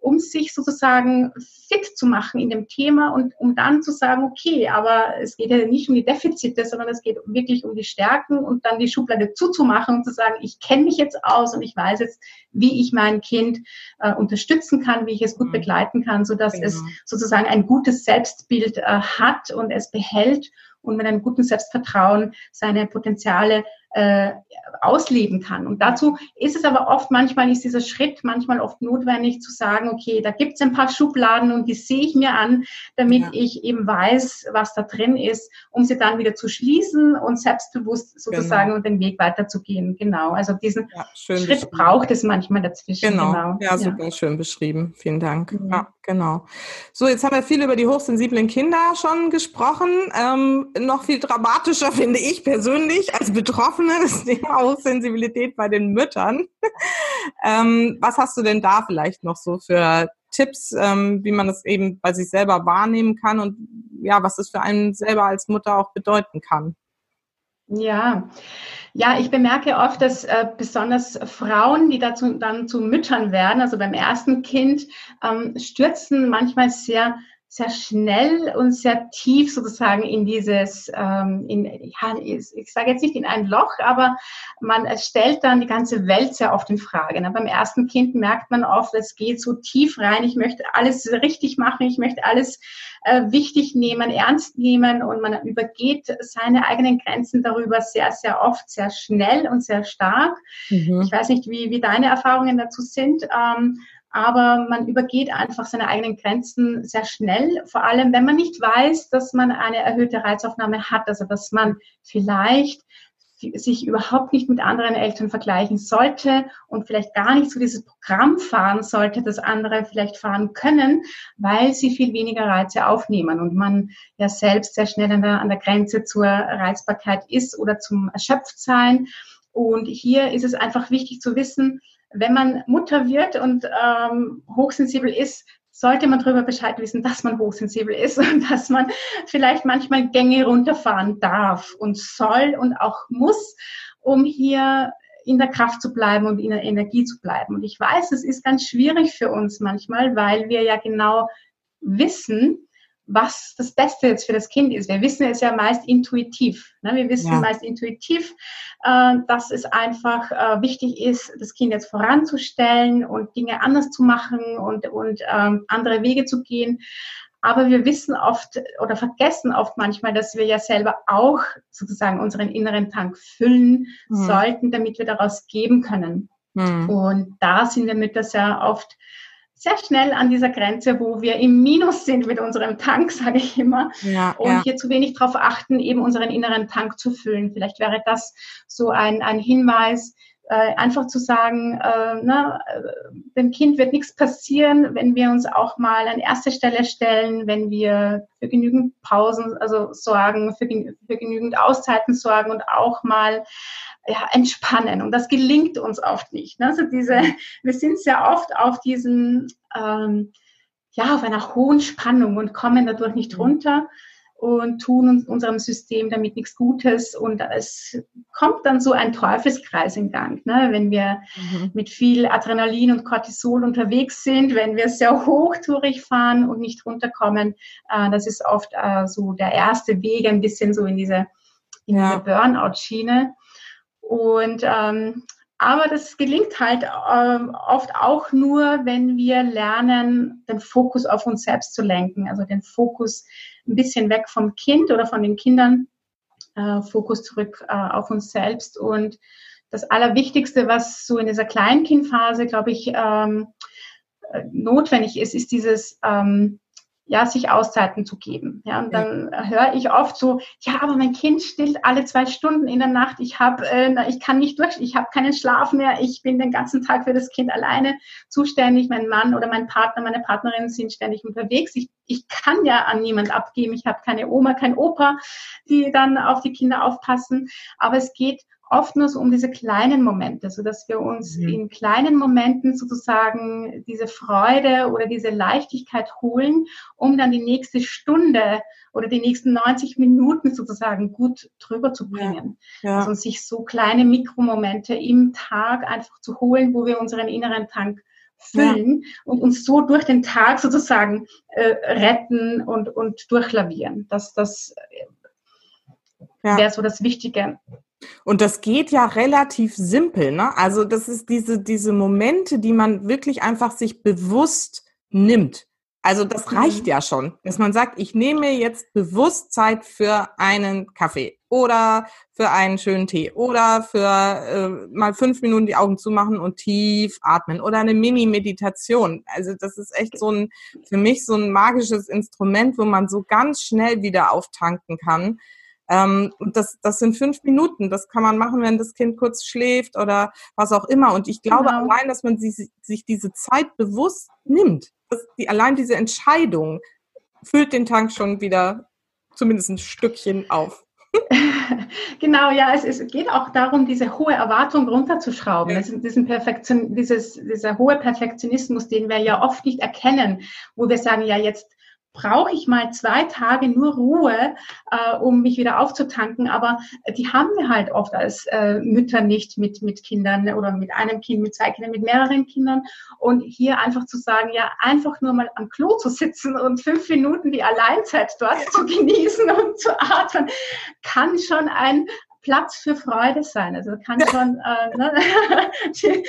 um sich sozusagen fit zu machen in dem Thema und um dann zu sagen, okay, aber es geht ja nicht um die Defizite, sondern es geht wirklich um die Stärken und dann die Schublade zuzumachen und zu sagen, ich kenne mich jetzt aus und ich weiß jetzt, wie ich mein Kind äh, unterstützen kann, wie ich es gut mhm. begleiten kann, so dass genau. es sozusagen ein gutes Selbstbild äh, hat und es behält und mit einem guten Selbstvertrauen seine Potenziale äh, ausleben kann. Und dazu ist es aber oft, manchmal ist dieser Schritt manchmal oft notwendig zu sagen, okay, da gibt es ein paar Schubladen und die sehe ich mir an, damit ja. ich eben weiß, was da drin ist, um sie dann wieder zu schließen und selbstbewusst sozusagen genau. den Weg weiterzugehen. Genau. Also diesen ja, Schritt braucht es manchmal dazwischen. Genau. genau. Ja, super ja. schön beschrieben. Vielen Dank. Mhm. Ja, genau. So, jetzt haben wir viel über die hochsensiblen Kinder schon gesprochen. Ähm, noch viel dramatischer finde ich persönlich als Betroffene Betroffene, das Thema Hochsensibilität bei den Müttern. ähm, was hast du denn da vielleicht noch so für Tipps, ähm, wie man das eben bei sich selber wahrnehmen kann und ja, was es für einen selber als Mutter auch bedeuten kann? Ja, ja, ich bemerke oft, dass äh, besonders Frauen, die dazu dann zu Müttern werden, also beim ersten Kind, ähm, stürzen manchmal sehr sehr schnell und sehr tief sozusagen in dieses, ähm, in, ja, ich, ich sage jetzt nicht in ein Loch, aber man stellt dann die ganze Welt sehr oft in Frage. Ne? Beim ersten Kind merkt man oft, es geht so tief rein, ich möchte alles richtig machen, ich möchte alles äh, wichtig nehmen, ernst nehmen und man übergeht seine eigenen Grenzen darüber sehr, sehr oft, sehr schnell und sehr stark. Mhm. Ich weiß nicht, wie, wie deine Erfahrungen dazu sind. Ähm, aber man übergeht einfach seine eigenen Grenzen sehr schnell, vor allem wenn man nicht weiß, dass man eine erhöhte Reizaufnahme hat, also dass man vielleicht sich überhaupt nicht mit anderen Eltern vergleichen sollte und vielleicht gar nicht zu dieses Programm fahren sollte, das andere vielleicht fahren können, weil sie viel weniger Reize aufnehmen und man ja selbst sehr schnell an der, an der Grenze zur Reizbarkeit ist oder zum Erschöpftsein. Und hier ist es einfach wichtig zu wissen, wenn man Mutter wird und ähm, hochsensibel ist, sollte man darüber Bescheid wissen, dass man hochsensibel ist und dass man vielleicht manchmal Gänge runterfahren darf und soll und auch muss, um hier in der Kraft zu bleiben und in der Energie zu bleiben. Und ich weiß, es ist ganz schwierig für uns manchmal, weil wir ja genau wissen, was das Beste jetzt für das Kind ist. Wir wissen es ja meist intuitiv. Ne? Wir wissen ja. meist intuitiv, äh, dass es einfach äh, wichtig ist, das Kind jetzt voranzustellen und Dinge anders zu machen und, und ähm, andere Wege zu gehen. Aber wir wissen oft oder vergessen oft manchmal, dass wir ja selber auch sozusagen unseren inneren Tank füllen mhm. sollten, damit wir daraus geben können. Mhm. Und da sind wir Mütter sehr oft sehr schnell an dieser Grenze, wo wir im Minus sind mit unserem Tank, sage ich immer. Ja, und ja. hier zu wenig darauf achten, eben unseren inneren Tank zu füllen. Vielleicht wäre das so ein, ein Hinweis, äh, einfach zu sagen, äh, na, äh, dem Kind wird nichts passieren, wenn wir uns auch mal an erste Stelle stellen, wenn wir für genügend Pausen also sorgen, für, für genügend Auszeiten sorgen und auch mal ja, entspannen. Und das gelingt uns oft nicht. Ne? Also diese, wir sind sehr oft auf diesem, ähm, ja, auf einer hohen Spannung und kommen dadurch nicht mhm. runter und tun uns, unserem System damit nichts Gutes. Und es kommt dann so ein Teufelskreis in Gang, ne? wenn wir mhm. mit viel Adrenalin und Cortisol unterwegs sind, wenn wir sehr hochtourig fahren und nicht runterkommen. Äh, das ist oft äh, so der erste Weg, ein bisschen so in diese, in ja. diese Burnout-Schiene. Und ähm, Aber das gelingt halt äh, oft auch nur, wenn wir lernen, den Fokus auf uns selbst zu lenken, also den Fokus ein bisschen weg vom Kind oder von den Kindern, äh, Fokus zurück äh, auf uns selbst. Und das Allerwichtigste, was so in dieser Kleinkindphase, glaube ich, ähm, äh, notwendig ist, ist dieses ähm, ja, sich Auszeiten zu geben. Ja, und dann ja. höre ich oft so, ja, aber mein Kind stillt alle zwei Stunden in der Nacht. Ich habe, äh, ich kann nicht durch, ich habe keinen Schlaf mehr. Ich bin den ganzen Tag für das Kind alleine zuständig. Mein Mann oder mein Partner, meine Partnerin sind ständig unterwegs. Ich, ich kann ja an niemand abgeben. Ich habe keine Oma, kein Opa, die dann auf die Kinder aufpassen. Aber es geht oft nur so um diese kleinen Momente, so dass wir uns mhm. in kleinen Momenten sozusagen diese Freude oder diese Leichtigkeit holen, um dann die nächste Stunde oder die nächsten 90 Minuten sozusagen gut drüber zu bringen. Ja. Ja. Also sich so kleine Mikromomente im Tag einfach zu holen, wo wir unseren inneren Tank füllen ja. und uns so durch den Tag sozusagen äh, retten und, und durchlavieren. Das, das ja. wäre so das Wichtige. Und das geht ja relativ simpel, ne? Also das ist diese, diese Momente, die man wirklich einfach sich bewusst nimmt. Also das reicht mhm. ja schon, dass man sagt, ich nehme jetzt bewusst Zeit für einen Kaffee oder für einen schönen Tee oder für äh, mal fünf Minuten die Augen zumachen und tief atmen oder eine Mini-Meditation. Also das ist echt so ein, für mich so ein magisches Instrument, wo man so ganz schnell wieder auftanken kann ähm, und das, das sind fünf Minuten. Das kann man machen, wenn das Kind kurz schläft oder was auch immer. Und ich glaube genau. allein, dass man sich, sich diese Zeit bewusst nimmt, dass die, allein diese Entscheidung füllt den Tank schon wieder zumindest ein Stückchen auf. genau, ja, es, es, geht auch darum, diese hohe Erwartung runterzuschrauben. Ja. diesen Perfektion, dieses, dieser hohe Perfektionismus, den wir ja oft nicht erkennen, wo wir sagen, ja, jetzt brauche ich mal zwei Tage nur Ruhe, äh, um mich wieder aufzutanken. Aber die haben wir halt oft als äh, Mütter nicht mit, mit Kindern oder mit einem Kind, mit zwei Kindern, mit mehreren Kindern. Und hier einfach zu sagen, ja, einfach nur mal am Klo zu sitzen und fünf Minuten die Alleinzeit dort zu genießen und zu atmen, kann schon ein, Platz für Freude sein. Also kann schon äh, ne,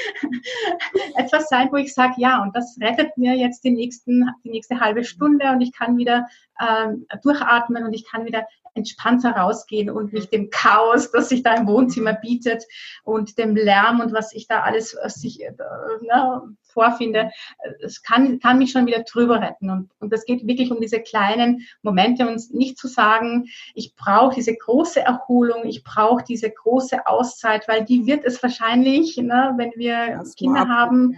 etwas sein, wo ich sage, ja, und das rettet mir jetzt die, nächsten, die nächste halbe Stunde und ich kann wieder ähm, durchatmen und ich kann wieder entspannter rausgehen und nicht dem Chaos, das sich da im Wohnzimmer bietet und dem Lärm und was ich da alles was ich, äh, ne, vorfinde, es kann, kann mich schon wieder drüber retten. Und, und das geht wirklich um diese kleinen Momente und nicht zu sagen, ich brauche diese große Erholung, ich brauche diese große Auszeit, weil die wird es wahrscheinlich, ne, wenn wir Kinder haben,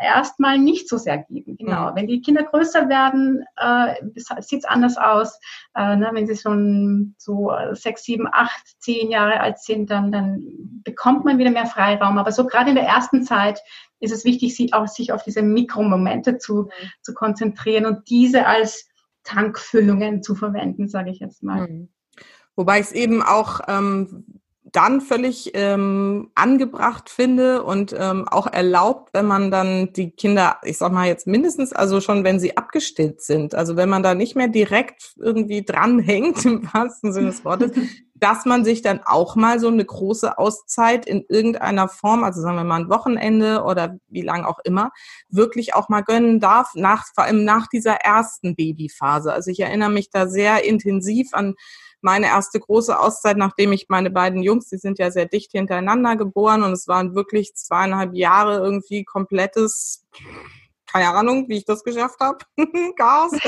erstmal nicht so sehr geben. Genau. Mhm. Wenn die Kinder größer werden, äh, sieht es anders aus. Äh, ne, wenn sie schon so sechs, sieben, acht, zehn Jahre alt sind, dann, dann bekommt man wieder mehr Freiraum. Aber so gerade in der ersten Zeit ist es wichtig, sich, auch, sich auf diese Mikromomente zu, mhm. zu konzentrieren und diese als Tankfüllungen zu verwenden, sage ich jetzt mal. Mhm. Wobei ich es eben auch ähm, dann völlig ähm, angebracht finde und ähm, auch erlaubt, wenn man dann die Kinder, ich sag mal jetzt mindestens, also schon wenn sie abgestillt sind, also wenn man da nicht mehr direkt irgendwie dranhängt, im wahrsten Sinne des Wortes, dass man sich dann auch mal so eine große Auszeit in irgendeiner Form, also sagen wir mal ein Wochenende oder wie lang auch immer, wirklich auch mal gönnen darf, nach, vor allem nach dieser ersten Babyphase. Also ich erinnere mich da sehr intensiv an meine erste große Auszeit, nachdem ich meine beiden Jungs, die sind ja sehr dicht hintereinander geboren und es waren wirklich zweieinhalb Jahre irgendwie komplettes keine Ahnung, wie ich das geschafft habe. Gas.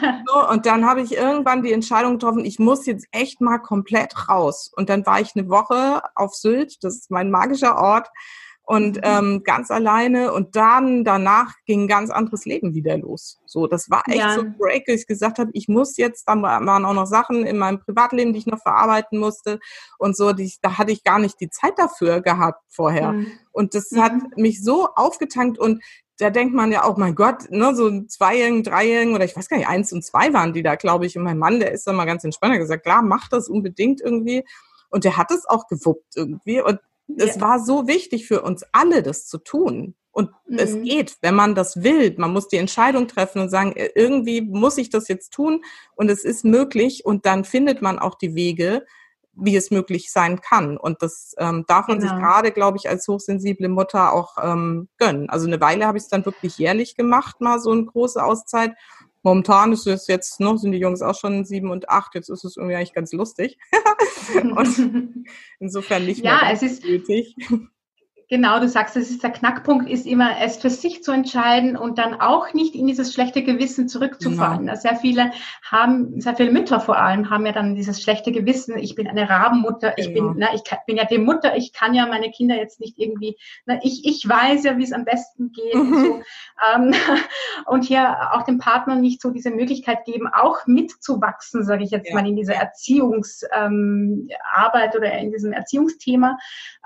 so, und dann habe ich irgendwann die Entscheidung getroffen, ich muss jetzt echt mal komplett raus. Und dann war ich eine Woche auf Sylt, das ist mein magischer Ort, und mhm. ähm, ganz alleine und dann danach ging ein ganz anderes Leben wieder los. So, das war echt ja. so ein Break, dass ich gesagt habe, ich muss jetzt, dann waren auch noch Sachen in meinem Privatleben, die ich noch verarbeiten musste und so, die, da hatte ich gar nicht die Zeit dafür gehabt vorher. Mhm. Und das mhm. hat mich so aufgetankt und da denkt man ja auch, mein Gott, ne, so Zweijährigen, Dreijährigen oder ich weiß gar nicht, eins und zwei waren die da, glaube ich. Und mein Mann, der ist dann mal ganz entspannt, gesagt, klar, mach das unbedingt irgendwie. Und der hat es auch gewuppt irgendwie. Und es war so wichtig für uns alle, das zu tun. Und mhm. es geht, wenn man das will. Man muss die Entscheidung treffen und sagen, äh, irgendwie muss ich das jetzt tun und es ist möglich und dann findet man auch die Wege, wie es möglich sein kann. Und das ähm, darf man genau. sich gerade, glaube ich, als hochsensible Mutter auch ähm, gönnen. Also eine Weile habe ich es dann wirklich jährlich gemacht, mal so eine große Auszeit. Momentan ist es jetzt noch, sind die Jungs auch schon sieben und acht, jetzt ist es irgendwie eigentlich ganz lustig. und insofern nicht ja, mehr es ist, nötig. Genau, du sagst, das ist der Knackpunkt, ist immer, es für sich zu entscheiden und dann auch nicht in dieses schlechte Gewissen zurückzufallen. Genau. Sehr viele haben, sehr viele Mütter vor allem, haben ja dann dieses schlechte Gewissen. Ich bin eine Rabenmutter, ich bin, genau. na, ich bin ja die Mutter, ich kann ja meine Kinder jetzt nicht irgendwie, na, ich, ich weiß ja, wie es am besten geht. Mhm. Und, so. ähm, und hier auch dem Partner nicht so diese Möglichkeit geben, auch mitzuwachsen, sage ich jetzt ja. mal, in dieser Erziehungsarbeit ähm, oder in diesem Erziehungsthema.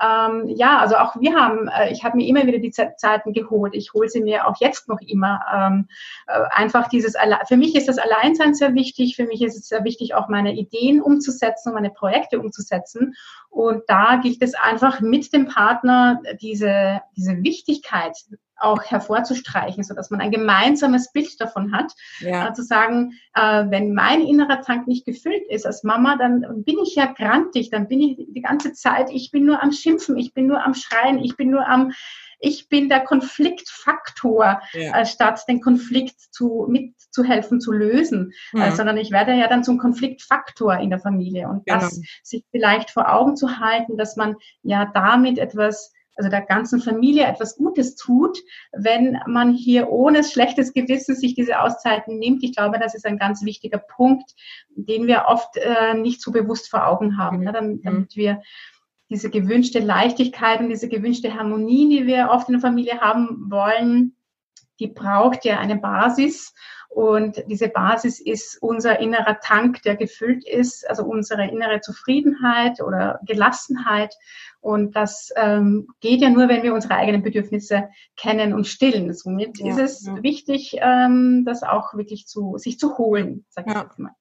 Ähm, ja, also auch wir haben, äh, ich habe mir immer wieder die Zeiten geholt. Ich hole sie mir auch jetzt noch immer. Ähm, äh, einfach dieses, für mich ist das Alleinsein sehr wichtig. Für mich ist es sehr wichtig, auch meine Ideen umzusetzen, meine Projekte umzusetzen. Und da gilt es einfach mit dem Partner diese, diese Wichtigkeit auch hervorzustreichen, so dass man ein gemeinsames Bild davon hat, ja. äh, zu sagen, äh, wenn mein innerer Tank nicht gefüllt ist als Mama, dann bin ich ja grantig, dann bin ich die ganze Zeit, ich bin nur am Schimpfen, ich bin nur am Schreien, ich bin nur am, ich bin der Konfliktfaktor, ja. äh, statt den Konflikt zu, mitzuhelfen, zu lösen, mhm. äh, sondern ich werde ja dann zum Konfliktfaktor in der Familie und genau. das sich vielleicht vor Augen zu halten, dass man ja damit etwas also der ganzen Familie etwas Gutes tut, wenn man hier ohne schlechtes Gewissen sich diese Auszeiten nimmt. Ich glaube, das ist ein ganz wichtiger Punkt, den wir oft äh, nicht so bewusst vor Augen haben, ne? damit, mhm. damit wir diese gewünschte Leichtigkeit und diese gewünschte Harmonie, die wir oft in der Familie haben wollen, die braucht ja eine Basis. Und diese Basis ist unser innerer Tank, der gefüllt ist, also unsere innere Zufriedenheit oder Gelassenheit. Und das ähm, geht ja nur, wenn wir unsere eigenen Bedürfnisse kennen und stillen. Somit ja, ist es ja. wichtig, ähm, das auch wirklich zu sich zu holen, sag ich ja. jetzt mal.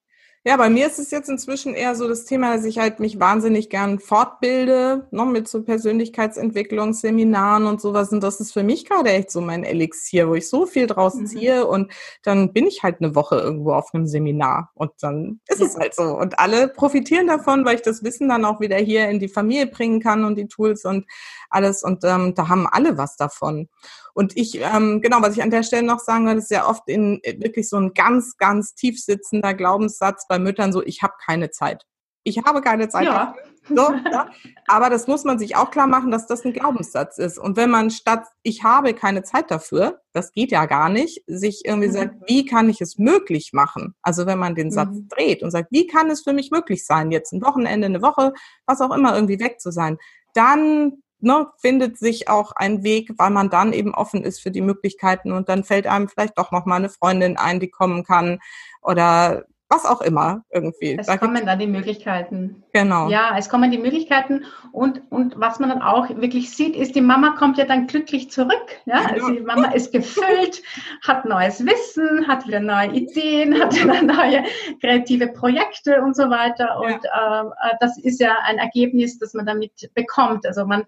Ja, bei mir ist es jetzt inzwischen eher so das Thema, dass ich halt mich wahnsinnig gern fortbilde, noch mit so Persönlichkeitsentwicklungsseminaren und sowas. Und das ist für mich gerade echt so mein Elixier, wo ich so viel draus mhm. ziehe. Und dann bin ich halt eine Woche irgendwo auf einem Seminar. Und dann ist ja. es halt so. Und alle profitieren davon, weil ich das Wissen dann auch wieder hier in die Familie bringen kann und die Tools und alles. Und ähm, da haben alle was davon. Und ich, ähm, genau, was ich an der Stelle noch sagen würde, ist ja oft in äh, wirklich so ein ganz, ganz tief sitzender Glaubenssatz bei Müttern so, ich habe keine Zeit. Ich habe keine Zeit. Ja. So, ja. Aber das muss man sich auch klar machen, dass das ein Glaubenssatz ist. Und wenn man statt ich habe keine Zeit dafür, das geht ja gar nicht, sich irgendwie mhm. sagt, wie kann ich es möglich machen? Also wenn man den Satz mhm. dreht und sagt, wie kann es für mich möglich sein, jetzt ein Wochenende, eine Woche, was auch immer, irgendwie weg zu sein, dann ne, findet sich auch ein Weg, weil man dann eben offen ist für die Möglichkeiten und dann fällt einem vielleicht doch noch mal eine Freundin ein, die kommen kann oder was auch immer irgendwie. Es da kommen dann die Möglichkeiten. Genau. Ja, es kommen die Möglichkeiten und, und was man dann auch wirklich sieht, ist, die Mama kommt ja dann glücklich zurück. Ja? Also die Mama ist gefüllt, hat neues Wissen, hat wieder neue Ideen, hat wieder neue kreative Projekte und so weiter. Und ja. Ähm, äh, das ist ja ein Ergebnis, das man damit bekommt. Also man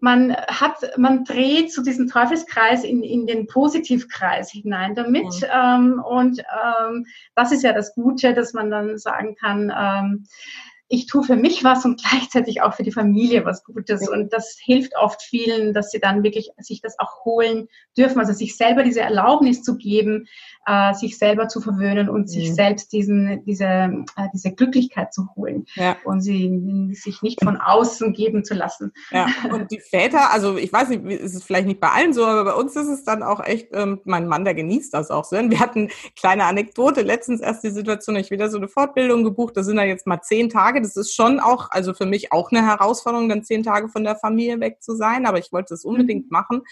man hat, man dreht zu so diesem Teufelskreis in, in den Positivkreis hinein damit. Mhm. Ähm, und ähm, das ist ja das Gute, dass man dann sagen kann, ähm, ich tue für mich was und gleichzeitig auch für die Familie was Gutes. Und das hilft oft vielen, dass sie dann wirklich sich das auch holen dürfen, also sich selber diese Erlaubnis zu geben, äh, sich selber zu verwöhnen und mhm. sich selbst diesen, diese, äh, diese Glücklichkeit zu holen ja. und sie sich nicht von außen geben zu lassen. Ja, und die Väter, also ich weiß nicht, ist es vielleicht nicht bei allen so, aber bei uns ist es dann auch echt, ähm, mein Mann, der genießt das auch so. Wir hatten kleine Anekdote, letztens erst die Situation, ich wieder so eine Fortbildung gebucht, da sind da jetzt mal zehn Tage, das ist schon auch, also für mich auch eine Herausforderung, dann zehn Tage von der Familie weg zu sein, aber ich wollte es unbedingt mhm. machen.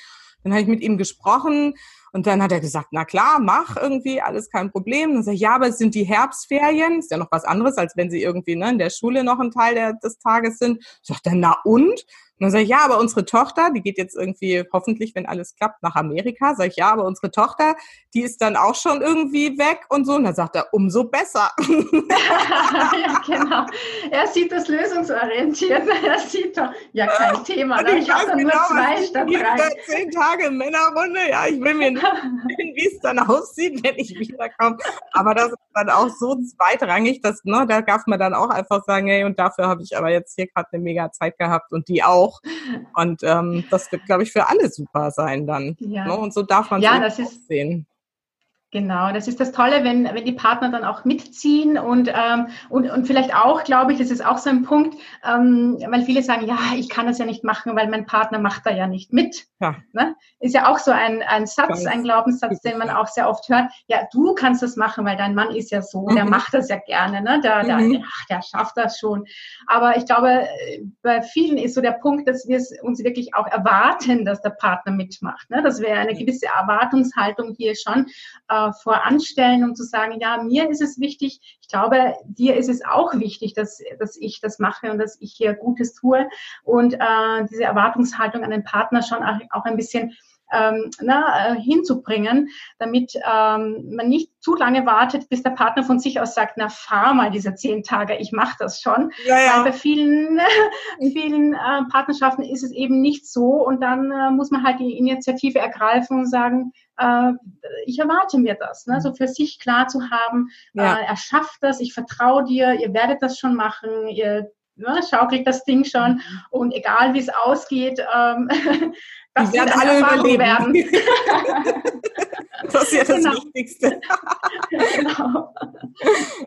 Dann habe ich mit ihm gesprochen und dann hat er gesagt, na klar, mach irgendwie, alles kein Problem. Dann sage ich, ja, aber es sind die Herbstferien, ist ja noch was anderes, als wenn sie irgendwie ne, in der Schule noch ein Teil der, des Tages sind. Sagt er, na und? Und dann sage ich, ja, aber unsere Tochter, die geht jetzt irgendwie hoffentlich, wenn alles klappt, nach Amerika. Sage ich, ja, aber unsere Tochter, die ist dann auch schon irgendwie weg und so. Und dann sagt er, umso besser. ja, genau. Er sieht das lösungsorientiert. Er sieht doch, ja, kein Thema. Ne? Ich, ich habe genau, nur zwei statt drei. Zehn Tage Männerrunde. Ja, ich will mir nicht sehen, wie es dann aussieht, wenn ich wiederkomme. Aber das ist dann auch so zweitrangig, dass, ne, da darf man dann auch einfach sagen, hey, und dafür habe ich aber jetzt hier gerade eine mega Zeit gehabt und die auch auch. Und ähm, das wird, glaube ich, für alle super sein dann. Ja. Ne? Und so darf man ja, es auch sehen. Genau, das ist das Tolle, wenn, wenn die Partner dann auch mitziehen und, ähm, und, und vielleicht auch, glaube ich, das ist auch so ein Punkt, ähm, weil viele sagen, ja, ich kann das ja nicht machen, weil mein Partner macht da ja nicht mit. Ja. Ne? Ist ja auch so ein, ein Satz, ein Glaubenssatz, den man auch sehr oft hört. Ja, du kannst das machen, weil dein Mann ist ja so, mhm. der macht das ja gerne, ne? der, der, mhm. ach, der schafft das schon. Aber ich glaube, bei vielen ist so der Punkt, dass wir es uns wirklich auch erwarten, dass der Partner mitmacht. Ne? Dass wir eine gewisse Erwartungshaltung hier schon äh, äh, voranstellen, um zu sagen, ja, mir ist es wichtig, ich glaube, dir ist es auch wichtig, dass, dass ich das mache und dass ich hier Gutes tue. Und äh, diese Erwartungshaltung an den Partner schon auch, auch ein bisschen ähm, na, äh, hinzubringen, damit ähm, man nicht zu lange wartet, bis der Partner von sich aus sagt, na fahr mal diese zehn Tage, ich mache das schon. Ja, ja. Bei vielen, vielen äh, Partnerschaften ist es eben nicht so und dann äh, muss man halt die Initiative ergreifen und sagen, äh, ich erwarte mir das, ne? so für sich klar zu haben, ja. äh, er schafft das, ich vertraue dir, ihr werdet das schon machen, ihr ne, schaukelt das Ding schon mhm. und egal wie es ausgeht, ähm, das werden alle überleben. Werden. das ist ja das genau. Wichtigste. genau.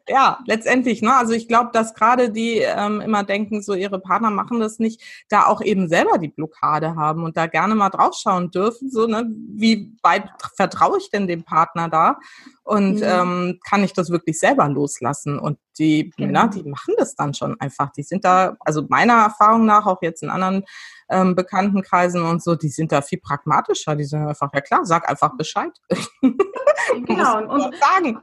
Ja, letztendlich, ne? Also ich glaube, dass gerade die ähm, immer denken, so ihre Partner machen das nicht, da auch eben selber die Blockade haben und da gerne mal draufschauen dürfen, so, ne, wie weit vertraue ich denn dem Partner da? Und mhm. ähm, kann ich das wirklich selber loslassen? Und die genau. Männer, die machen das dann schon einfach. Die sind da, also meiner Erfahrung nach, auch jetzt in anderen ähm, Bekanntenkreisen und so, die sind da viel pragmatischer. Die sagen einfach, ja klar, sag einfach Bescheid. genau. und, sagen.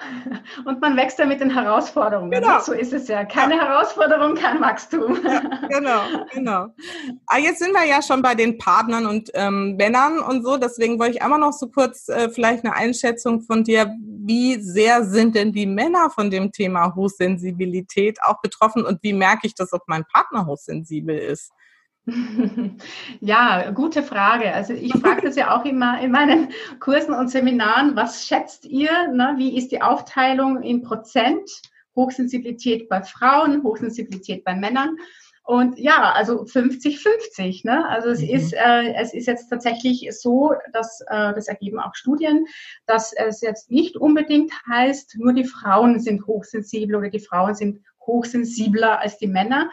und man wächst ja mit den Herausforderungen. Genau. So ist es ja. Keine ja. Herausforderung, kein Wachstum. Ja, genau, genau. Aber ah, jetzt sind wir ja schon bei den Partnern und ähm, Männern und so. Deswegen wollte ich einmal noch so kurz äh, vielleicht eine Einschätzung von dir. Wie sehr sind denn die Männer von dem Thema Hochsensibilität auch betroffen und wie merke ich das, ob mein Partner hochsensibel ist? Ja, gute Frage. Also ich frage das ja auch immer in meinen Kursen und Seminaren. Was schätzt ihr? Ne? Wie ist die Aufteilung in Prozent? Hochsensibilität bei Frauen, Hochsensibilität bei Männern. Und ja, also 50-50. Ne? Also es mhm. ist äh, es ist jetzt tatsächlich so, dass äh, das ergeben auch Studien, dass es jetzt nicht unbedingt heißt, nur die Frauen sind hochsensibel oder die Frauen sind hochsensibler als die Männer.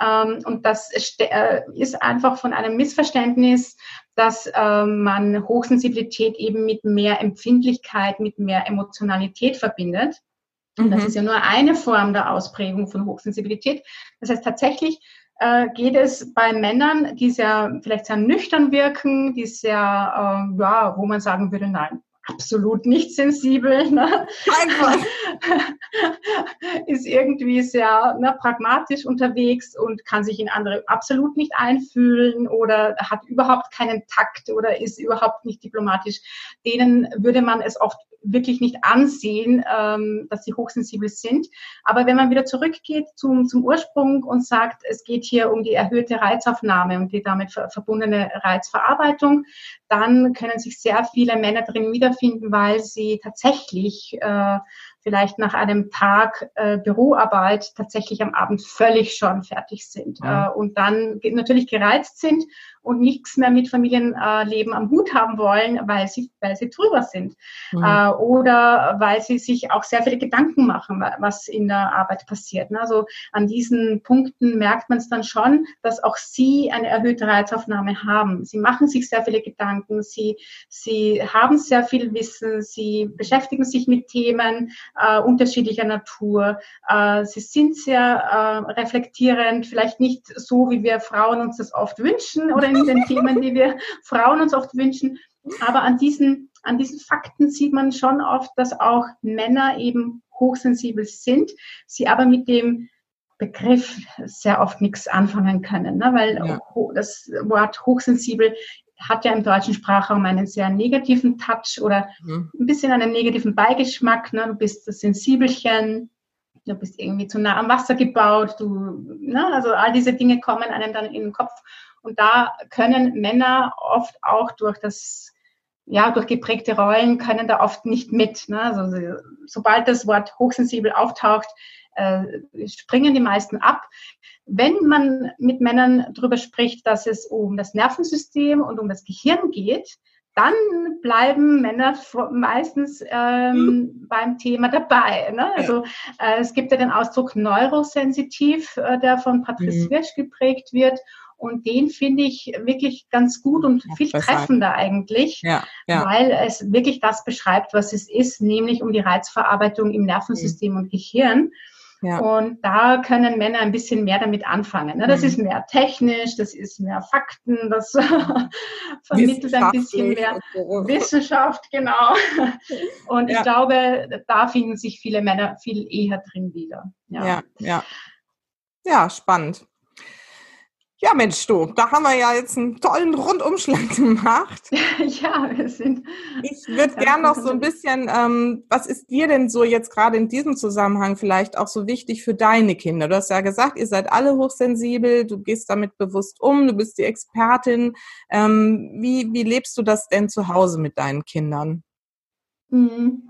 Ähm, und das äh, ist einfach von einem Missverständnis, dass ähm, man Hochsensibilität eben mit mehr Empfindlichkeit, mit mehr Emotionalität verbindet. Und das mhm. ist ja nur eine Form der Ausprägung von Hochsensibilität. Das heißt, tatsächlich äh, geht es bei Männern, die sehr, vielleicht sehr nüchtern wirken, die sehr, äh, ja, wo man sagen würde, nein, absolut nicht sensibel. Ne? Einfach. ist irgendwie sehr ne, pragmatisch unterwegs und kann sich in andere absolut nicht einfühlen oder hat überhaupt keinen Takt oder ist überhaupt nicht diplomatisch. Denen würde man es oft wirklich nicht ansehen, ähm, dass sie hochsensibel sind. Aber wenn man wieder zurückgeht zum, zum Ursprung und sagt, es geht hier um die erhöhte Reizaufnahme und die damit verbundene Reizverarbeitung, dann können sich sehr viele Männer drin wiederfinden, weil sie tatsächlich äh, vielleicht nach einem Tag äh, Büroarbeit tatsächlich am Abend völlig schon fertig sind mhm. äh, und dann natürlich gereizt sind und nichts mehr mit Familienleben am Hut haben wollen, weil sie, weil sie drüber sind. Mhm. Äh, oder weil sie sich auch sehr viele Gedanken machen, was in der Arbeit passiert. Ne? Also an diesen Punkten merkt man es dann schon, dass auch sie eine erhöhte Reizaufnahme haben. Sie machen sich sehr viele Gedanken, sie, sie haben sehr viel Wissen, sie beschäftigen sich mit Themen äh, unterschiedlicher Natur. Äh, sie sind sehr äh, reflektierend, vielleicht nicht so, wie wir Frauen uns das oft wünschen oder in den Themen, die wir Frauen uns oft wünschen. Aber an diesen, an diesen Fakten sieht man schon oft, dass auch Männer eben hochsensibel sind, sie aber mit dem Begriff sehr oft nichts anfangen können, ne? weil ja. das Wort hochsensibel hat ja im deutschen Sprachraum einen sehr negativen Touch oder mhm. ein bisschen einen negativen Beigeschmack. Ne? Du bist das Sensibelchen, du bist irgendwie zu nah am Wasser gebaut, du, ne? also all diese Dinge kommen einem dann in den Kopf. Und da können Männer oft auch durch das, ja, durch geprägte Rollen, können da oft nicht mit. Ne? Also sobald das Wort hochsensibel auftaucht, äh, springen die meisten ab. Wenn man mit Männern darüber spricht, dass es um das Nervensystem und um das Gehirn geht, dann bleiben Männer meistens ähm, mhm. beim Thema dabei. Ne? Also äh, es gibt ja den Ausdruck neurosensitiv, äh, der von Patrice mhm. Wirsch geprägt wird. Und den finde ich wirklich ganz gut und viel treffender eigentlich, ja, ja. weil es wirklich das beschreibt, was es ist, nämlich um die Reizverarbeitung im Nervensystem mhm. und Gehirn. Ja. Und da können Männer ein bisschen mehr damit anfangen. Ne? Das mhm. ist mehr technisch, das ist mehr Fakten, das vermittelt ein bisschen mehr so. Wissenschaft, genau. Und ja. ich glaube, da finden sich viele Männer viel eher drin wieder. Ja, ja. Ja, ja spannend. Ja, Mensch, du, da haben wir ja jetzt einen tollen Rundumschlag gemacht. ja, wir sind. Ich würde gerne noch so ein bisschen, ähm, was ist dir denn so jetzt gerade in diesem Zusammenhang vielleicht auch so wichtig für deine Kinder? Du hast ja gesagt, ihr seid alle hochsensibel, du gehst damit bewusst um, du bist die Expertin. Ähm, wie, wie lebst du das denn zu Hause mit deinen Kindern? Mhm.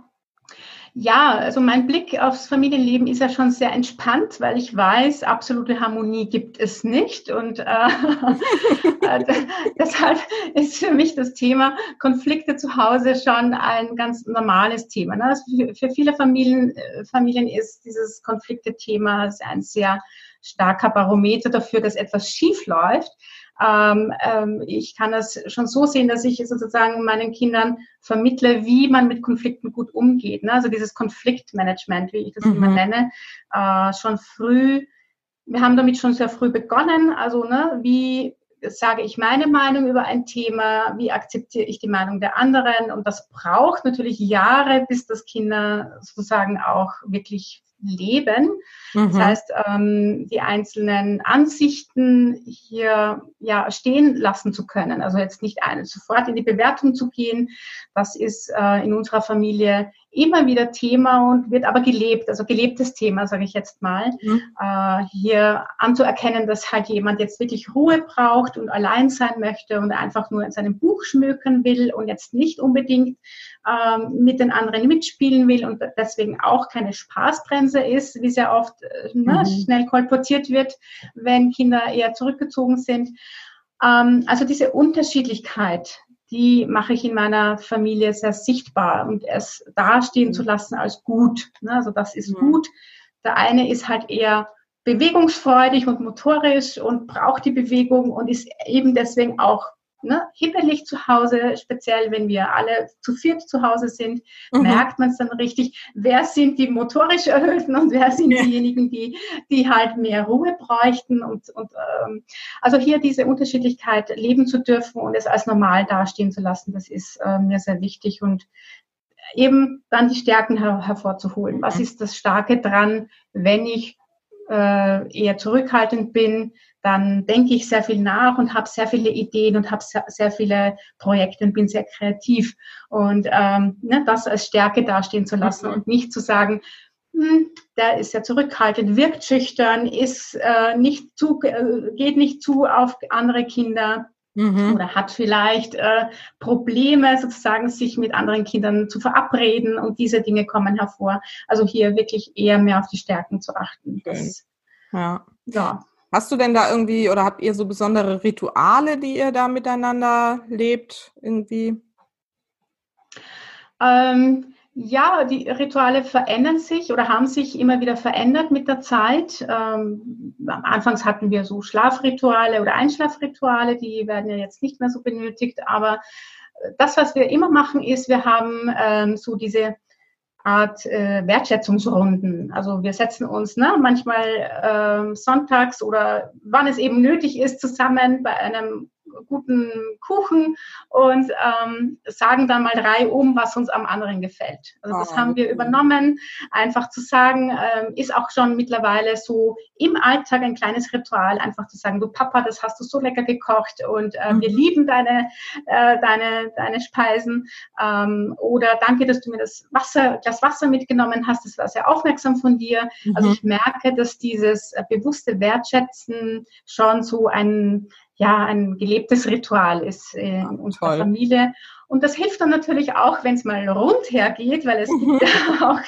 Ja, also mein Blick aufs Familienleben ist ja schon sehr entspannt, weil ich weiß, absolute Harmonie gibt es nicht. Und äh, äh deshalb ist für mich das Thema Konflikte zu Hause schon ein ganz normales Thema. Ne? Also für viele Familien, äh, Familien ist dieses Konflikte-Thema ein sehr starker Barometer dafür, dass etwas schief läuft. Ähm, ähm, ich kann das schon so sehen, dass ich sozusagen meinen Kindern vermittle, wie man mit Konflikten gut umgeht. Ne? Also dieses Konfliktmanagement, wie ich das mhm. immer nenne, äh, schon früh. Wir haben damit schon sehr früh begonnen. Also ne, wie sage ich meine Meinung über ein Thema, wie akzeptiere ich die Meinung der anderen. Und das braucht natürlich Jahre, bis das Kinder sozusagen auch wirklich leben. Mhm. Das heißt, ähm, die einzelnen Ansichten hier ja stehen lassen zu können. Also jetzt nicht eine, sofort in die Bewertung zu gehen. Das ist äh, in unserer Familie immer wieder Thema und wird aber gelebt, also gelebtes Thema, sage ich jetzt mal. Mhm. Äh, hier anzuerkennen, dass halt jemand jetzt wirklich Ruhe braucht und allein sein möchte und einfach nur in seinem Buch schmökern will und jetzt nicht unbedingt ähm, mit den anderen mitspielen will und deswegen auch keine Spaßbremse ist, wie sehr oft äh, ne, mhm. schnell kolportiert wird, wenn Kinder eher zurückgezogen sind. Ähm, also diese Unterschiedlichkeit, die mache ich in meiner Familie sehr sichtbar und es dastehen mhm. zu lassen als gut. Ne? Also das ist mhm. gut. Der eine ist halt eher bewegungsfreudig und motorisch und braucht die Bewegung und ist eben deswegen auch ne, hibbelig zu Hause, speziell wenn wir alle zu viert zu Hause sind, mhm. merkt man es dann richtig, wer sind die motorisch Erhöhten und wer sind ja. diejenigen, die, die halt mehr Ruhe bräuchten und, und ähm, also hier diese Unterschiedlichkeit leben zu dürfen und es als normal dastehen zu lassen, das ist äh, mir sehr wichtig und eben dann die Stärken her hervorzuholen. Was mhm. ist das Starke dran, wenn ich äh, eher zurückhaltend bin, dann denke ich sehr viel nach und habe sehr viele Ideen und habe sehr, sehr, viele Projekte und bin sehr kreativ. Und ähm, ne, das als Stärke dastehen zu lassen mhm. und nicht zu sagen, hm, der ist ja zurückhaltend, wirkt schüchtern, ist äh, nicht zu, äh, geht nicht zu auf andere Kinder. Mhm. Oder hat vielleicht äh, Probleme, sozusagen sich mit anderen Kindern zu verabreden und diese Dinge kommen hervor. Also hier wirklich eher mehr auf die Stärken zu achten. Das, ja. ja. Hast du denn da irgendwie oder habt ihr so besondere Rituale, die ihr da miteinander lebt irgendwie? Ähm, ja, die Rituale verändern sich oder haben sich immer wieder verändert mit der Zeit. Ähm, anfangs hatten wir so Schlafrituale oder Einschlafrituale, die werden ja jetzt nicht mehr so benötigt. Aber das, was wir immer machen, ist, wir haben ähm, so diese Art äh, Wertschätzungsrunden. Also wir setzen uns ne, manchmal äh, sonntags oder wann es eben nötig ist, zusammen bei einem guten Kuchen und ähm, sagen dann mal drei um, was uns am anderen gefällt. Also das oh, haben wir übernommen, einfach zu sagen, ähm, ist auch schon mittlerweile so im Alltag ein kleines Ritual, einfach zu sagen, du Papa, das hast du so lecker gekocht und äh, mhm. wir lieben deine, äh, deine, deine Speisen. Ähm, oder danke, dass du mir das Wasser, das Wasser mitgenommen hast, das war sehr aufmerksam von dir. Mhm. Also ich merke, dass dieses äh, bewusste Wertschätzen schon so ein ja ein gelebtes Ritual ist äh, in unserer Toll. Familie. Und das hilft dann natürlich auch, wenn es mal rund hergeht, weil es gibt ja auch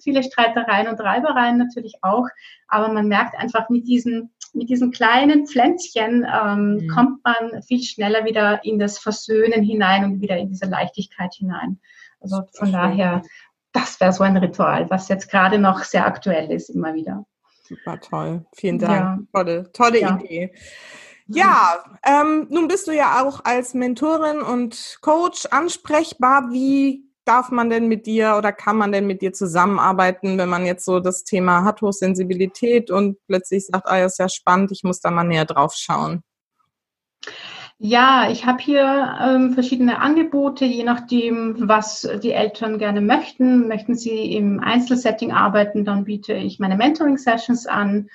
viele Streitereien und Reibereien natürlich auch. Aber man merkt einfach mit diesen, mit diesen kleinen Pflänzchen ähm, mhm. kommt man viel schneller wieder in das Versöhnen hinein und wieder in diese Leichtigkeit hinein. Also von daher, das wäre so ein Ritual, was jetzt gerade noch sehr aktuell ist, immer wieder. Super toll. Vielen Dank. Ja. Tolle, tolle ja. Idee. Ja, ähm, nun bist du ja auch als Mentorin und Coach ansprechbar. Wie darf man denn mit dir oder kann man denn mit dir zusammenarbeiten, wenn man jetzt so das Thema hat, Hochsensibilität und plötzlich sagt, ah, ist ja spannend, ich muss da mal näher drauf schauen? Ja, ich habe hier ähm, verschiedene Angebote, je nachdem, was die Eltern gerne möchten. Möchten sie im Einzelsetting arbeiten, dann biete ich meine Mentoring-Sessions an.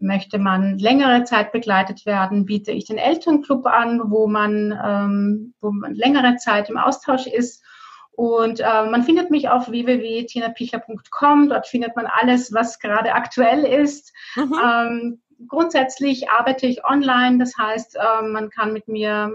Möchte man längere Zeit begleitet werden, biete ich den Elternclub an, wo man, ähm, wo man längere Zeit im Austausch ist. Und äh, man findet mich auf www.tinapichler.com. Dort findet man alles, was gerade aktuell ist. Mhm. Ähm, grundsätzlich arbeite ich online, das heißt, äh, man kann mit mir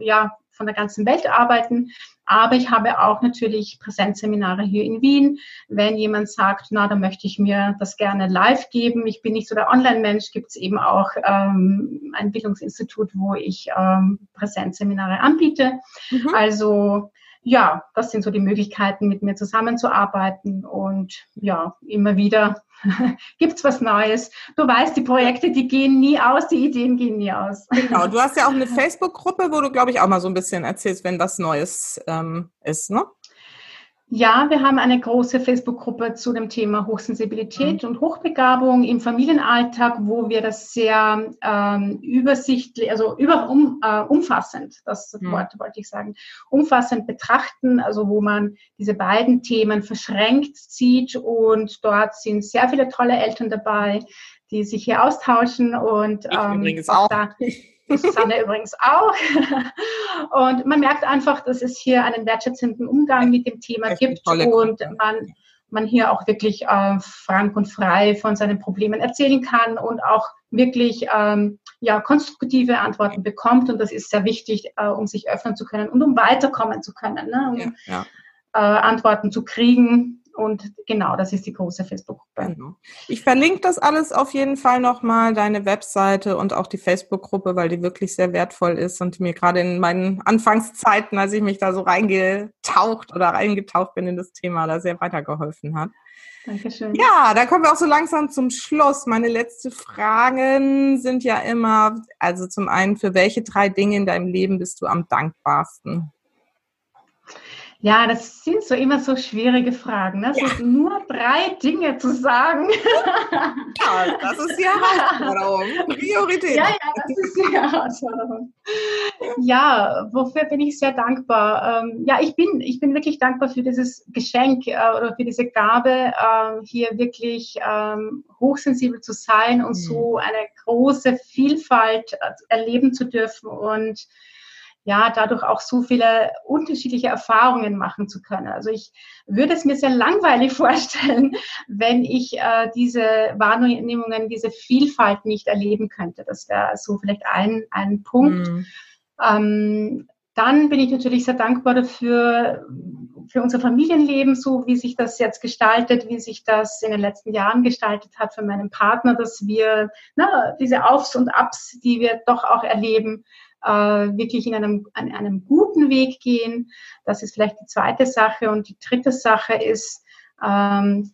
äh, ja von der ganzen Welt arbeiten. Aber ich habe auch natürlich Präsenzseminare hier in Wien. Wenn jemand sagt, na, da möchte ich mir das gerne live geben, ich bin nicht so der Online-Mensch, gibt es eben auch ähm, ein Bildungsinstitut, wo ich ähm, Präsenzseminare anbiete. Mhm. Also ja, das sind so die Möglichkeiten, mit mir zusammenzuarbeiten und ja, immer wieder gibt's was Neues. Du weißt, die Projekte, die gehen nie aus, die Ideen gehen nie aus. Genau, du hast ja auch eine Facebook-Gruppe, wo du, glaube ich, auch mal so ein bisschen erzählst, wenn was Neues ähm, ist, ne? Ja, wir haben eine große Facebook-Gruppe zu dem Thema Hochsensibilität mhm. und Hochbegabung im Familienalltag, wo wir das sehr ähm, übersichtlich, also über, um, äh, umfassend, das mhm. Wort wollte ich sagen, umfassend betrachten, also wo man diese beiden Themen verschränkt sieht und dort sind sehr viele tolle Eltern dabei, die sich hier austauschen und ich ähm, übrigens auch. Da, Susanne übrigens auch. Und man merkt einfach, dass es hier einen wertschätzenden Umgang mit dem Thema gibt und man, man hier auch wirklich äh, frank und frei von seinen Problemen erzählen kann und auch wirklich ähm, ja, konstruktive Antworten bekommt. Und das ist sehr wichtig, äh, um sich öffnen zu können und um weiterkommen zu können, ne? um ja, ja. Äh, Antworten zu kriegen und genau, das ist die große Facebook-Gruppe. Genau. Ich verlinke das alles auf jeden Fall nochmal, deine Webseite und auch die Facebook-Gruppe, weil die wirklich sehr wertvoll ist und mir gerade in meinen Anfangszeiten, als ich mich da so reingetaucht oder reingetaucht bin in das Thema, da sehr weitergeholfen hat. Dankeschön. Ja, da kommen wir auch so langsam zum Schluss. Meine letzten Fragen sind ja immer, also zum einen, für welche drei Dinge in deinem Leben bist du am dankbarsten? Ja, das sind so immer so schwierige Fragen. Ne? Ja. Nur drei Dinge zu sagen. Ja, das ist die Herausforderung. Priorität. Ja, ja, das ist die Herausforderung. Ja, wofür bin ich sehr dankbar? Ähm, ja, ich bin, ich bin wirklich dankbar für dieses Geschenk äh, oder für diese Gabe, äh, hier wirklich ähm, hochsensibel zu sein und mhm. so eine große Vielfalt äh, erleben zu dürfen und ja, dadurch auch so viele unterschiedliche Erfahrungen machen zu können. Also ich würde es mir sehr langweilig vorstellen, wenn ich äh, diese Wahrnehmungen, diese Vielfalt nicht erleben könnte. Das wäre so vielleicht ein, ein Punkt. Mhm. Ähm, dann bin ich natürlich sehr dankbar dafür, für unser Familienleben, so wie sich das jetzt gestaltet, wie sich das in den letzten Jahren gestaltet hat für meinen Partner, dass wir na, diese Aufs und Abs, die wir doch auch erleben, wirklich in einem, an einem guten Weg gehen. Das ist vielleicht die zweite Sache. Und die dritte Sache ist, ähm,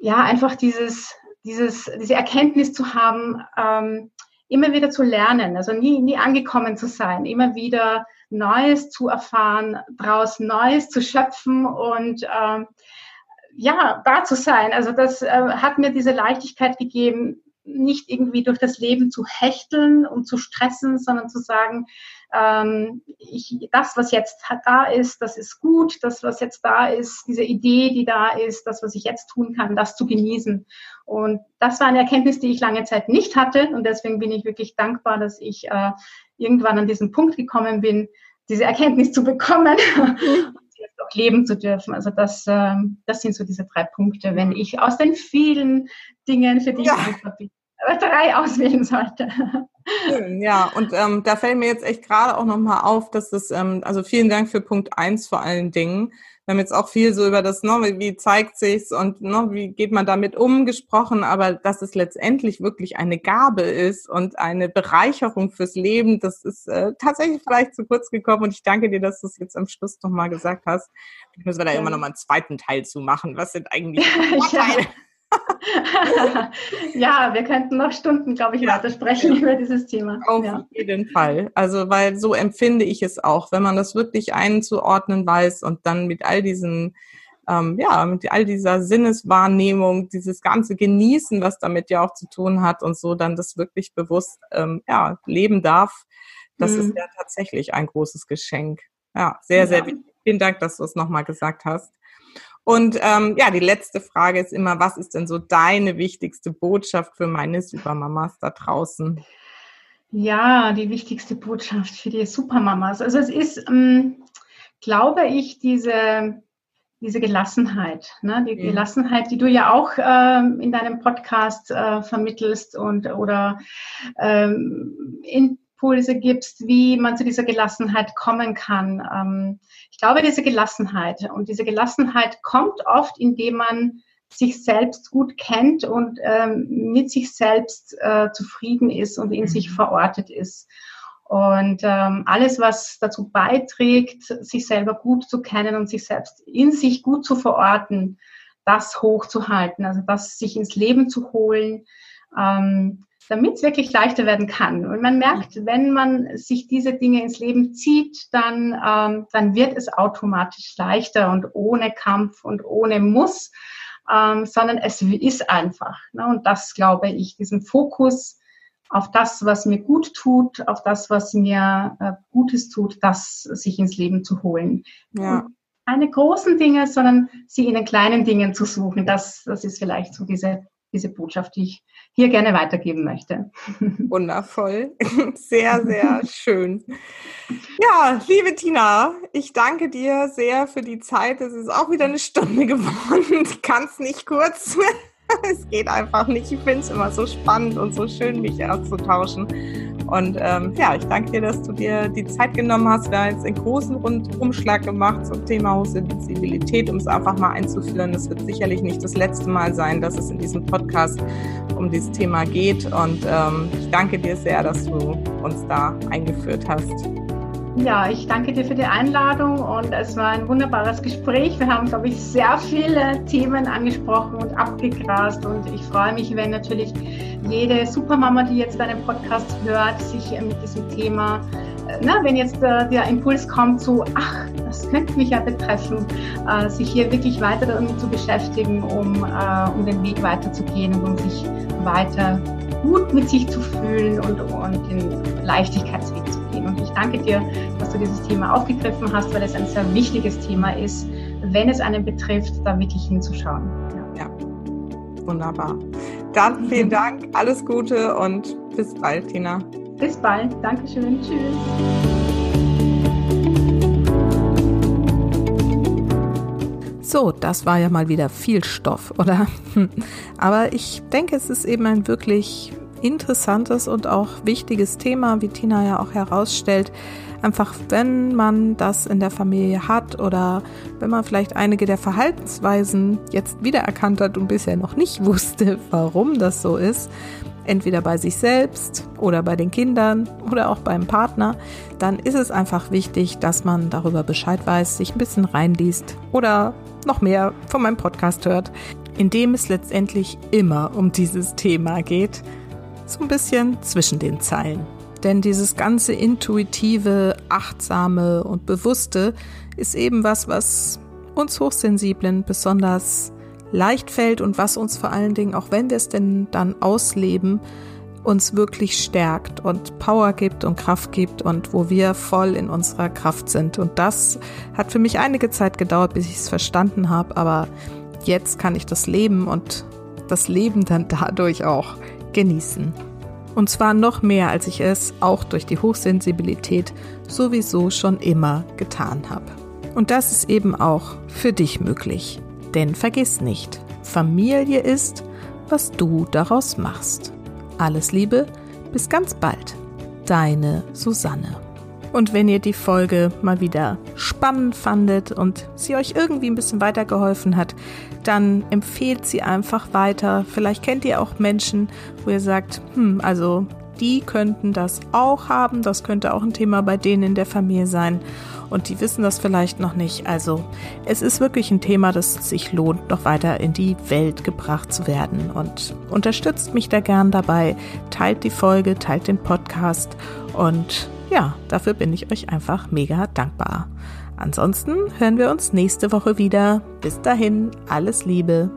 ja, einfach dieses, dieses, diese Erkenntnis zu haben, ähm, immer wieder zu lernen, also nie, nie angekommen zu sein, immer wieder Neues zu erfahren, daraus Neues zu schöpfen und ähm, ja, da zu sein. Also das äh, hat mir diese Leichtigkeit gegeben, nicht irgendwie durch das Leben zu hechteln und zu stressen, sondern zu sagen, ähm, ich, das, was jetzt da ist, das ist gut, das, was jetzt da ist, diese Idee, die da ist, das, was ich jetzt tun kann, das zu genießen. Und das war eine Erkenntnis, die ich lange Zeit nicht hatte. Und deswegen bin ich wirklich dankbar, dass ich äh, irgendwann an diesen Punkt gekommen bin, diese Erkenntnis zu bekommen und jetzt auch leben zu dürfen. Also das, äh, das sind so diese drei Punkte, wenn ich aus den vielen Dingen, für die ja. ich drei auswählen sollte. Schön, ja, und ähm, da fällt mir jetzt echt gerade auch nochmal auf, dass es, ähm, also vielen Dank für Punkt eins vor allen Dingen. Wir haben jetzt auch viel so über das, ne, wie zeigt sich's und ne, wie geht man damit um gesprochen, aber dass es letztendlich wirklich eine Gabe ist und eine Bereicherung fürs Leben, das ist äh, tatsächlich vielleicht zu kurz gekommen und ich danke dir, dass du es jetzt am Schluss nochmal gesagt hast. Ich müssen wir da ja. immer nochmal einen zweiten Teil zu machen. Was sind eigentlich die Vorteile? ja. ja, wir könnten noch Stunden, glaube ich, ja. weiter sprechen über dieses Thema. Auf ja. jeden Fall. Also, weil so empfinde ich es auch, wenn man das wirklich einzuordnen weiß und dann mit all diesen, ähm, ja, mit all dieser Sinneswahrnehmung, dieses ganze Genießen, was damit ja auch zu tun hat und so, dann das wirklich bewusst, ähm, ja, leben darf. Das mhm. ist ja tatsächlich ein großes Geschenk. Ja, sehr, sehr wichtig. Vielen Dank, dass du es nochmal gesagt hast. Und ähm, ja, die letzte Frage ist immer, was ist denn so deine wichtigste Botschaft für meine Supermamas da draußen? Ja, die wichtigste Botschaft für die Supermamas. Also es ist, ähm, glaube ich, diese, diese Gelassenheit, ne? die mhm. Gelassenheit, die du ja auch ähm, in deinem Podcast äh, vermittelst und oder ähm, in Impulse gibst, wie man zu dieser Gelassenheit kommen kann. Ähm, ich glaube, diese Gelassenheit und diese Gelassenheit kommt oft, indem man sich selbst gut kennt und ähm, mit sich selbst äh, zufrieden ist und in sich mhm. verortet ist. Und ähm, alles, was dazu beiträgt, sich selber gut zu kennen und sich selbst in sich gut zu verorten, das hochzuhalten, also das sich ins Leben zu holen, ähm, damit es wirklich leichter werden kann. Und man merkt, wenn man sich diese Dinge ins Leben zieht, dann, ähm, dann wird es automatisch leichter und ohne Kampf und ohne Muss, ähm, sondern es ist einfach. Ne? Und das glaube ich, diesen Fokus auf das, was mir gut tut, auf das, was mir äh, Gutes tut, das sich ins Leben zu holen. Ja. keine großen Dinge, sondern sie in den kleinen Dingen zu suchen. Das, das ist vielleicht so diese diese Botschaft, die ich hier gerne weitergeben möchte. Wundervoll. Sehr, sehr schön. Ja, liebe Tina, ich danke dir sehr für die Zeit. Es ist auch wieder eine Stunde geworden. Ich kann es nicht kurz. Es geht einfach nicht. Ich finde es immer so spannend und so schön, mich auszutauschen. Und ähm, ja, ich danke dir, dass du dir die Zeit genommen hast. Wir haben jetzt einen großen Rundumschlag gemacht zum Thema Hochsensibilität, um es einfach mal einzuführen. Das wird sicherlich nicht das letzte Mal sein, dass es in diesem Podcast um dieses Thema geht. Und ähm, ich danke dir sehr, dass du uns da eingeführt hast. Ja, ich danke dir für die Einladung und es war ein wunderbares Gespräch. Wir haben, glaube ich, sehr viele Themen angesprochen und abgegrast und ich freue mich, wenn natürlich jede Supermama, die jetzt deinen Podcast hört, sich mit diesem Thema, äh, na, wenn jetzt äh, der Impuls kommt, so, ach, das könnte mich ja betreffen, äh, sich hier wirklich weiter damit zu beschäftigen, um, äh, um den Weg weiterzugehen und um sich weiter gut mit sich zu fühlen und, und den Leichtigkeitsweg danke dir, dass du dieses Thema aufgegriffen hast, weil es ein sehr wichtiges Thema ist, wenn es einen betrifft, da wirklich hinzuschauen. Ja, ja. wunderbar. Dann vielen Dank, alles Gute und bis bald, Tina. Bis bald, Dankeschön, tschüss. So, das war ja mal wieder viel Stoff, oder? Aber ich denke, es ist eben ein wirklich interessantes und auch wichtiges Thema, wie Tina ja auch herausstellt. Einfach, wenn man das in der Familie hat oder wenn man vielleicht einige der Verhaltensweisen jetzt wiedererkannt hat und bisher noch nicht wusste, warum das so ist, entweder bei sich selbst oder bei den Kindern oder auch beim Partner, dann ist es einfach wichtig, dass man darüber Bescheid weiß, sich ein bisschen reinliest oder noch mehr von meinem Podcast hört, in dem es letztendlich immer um dieses Thema geht so ein bisschen zwischen den Zeilen. Denn dieses ganze intuitive, achtsame und bewusste ist eben was, was uns Hochsensiblen besonders leicht fällt und was uns vor allen Dingen, auch wenn wir es denn dann ausleben, uns wirklich stärkt und Power gibt und Kraft gibt und wo wir voll in unserer Kraft sind. Und das hat für mich einige Zeit gedauert, bis ich es verstanden habe, aber jetzt kann ich das Leben und das Leben dann dadurch auch genießen. Und zwar noch mehr, als ich es auch durch die Hochsensibilität sowieso schon immer getan habe. Und das ist eben auch für dich möglich. Denn vergiss nicht, Familie ist, was du daraus machst. Alles Liebe, bis ganz bald. Deine Susanne. Und wenn ihr die Folge mal wieder spannend fandet und sie euch irgendwie ein bisschen weitergeholfen hat, dann empfehlt sie einfach weiter. Vielleicht kennt ihr auch Menschen, wo ihr sagt, hm, also die könnten das auch haben. Das könnte auch ein Thema bei denen in der Familie sein. Und die wissen das vielleicht noch nicht. Also es ist wirklich ein Thema, das sich lohnt, noch weiter in die Welt gebracht zu werden. Und unterstützt mich da gern dabei. Teilt die Folge, teilt den Podcast und ja, dafür bin ich euch einfach mega dankbar. Ansonsten hören wir uns nächste Woche wieder. Bis dahin, alles Liebe,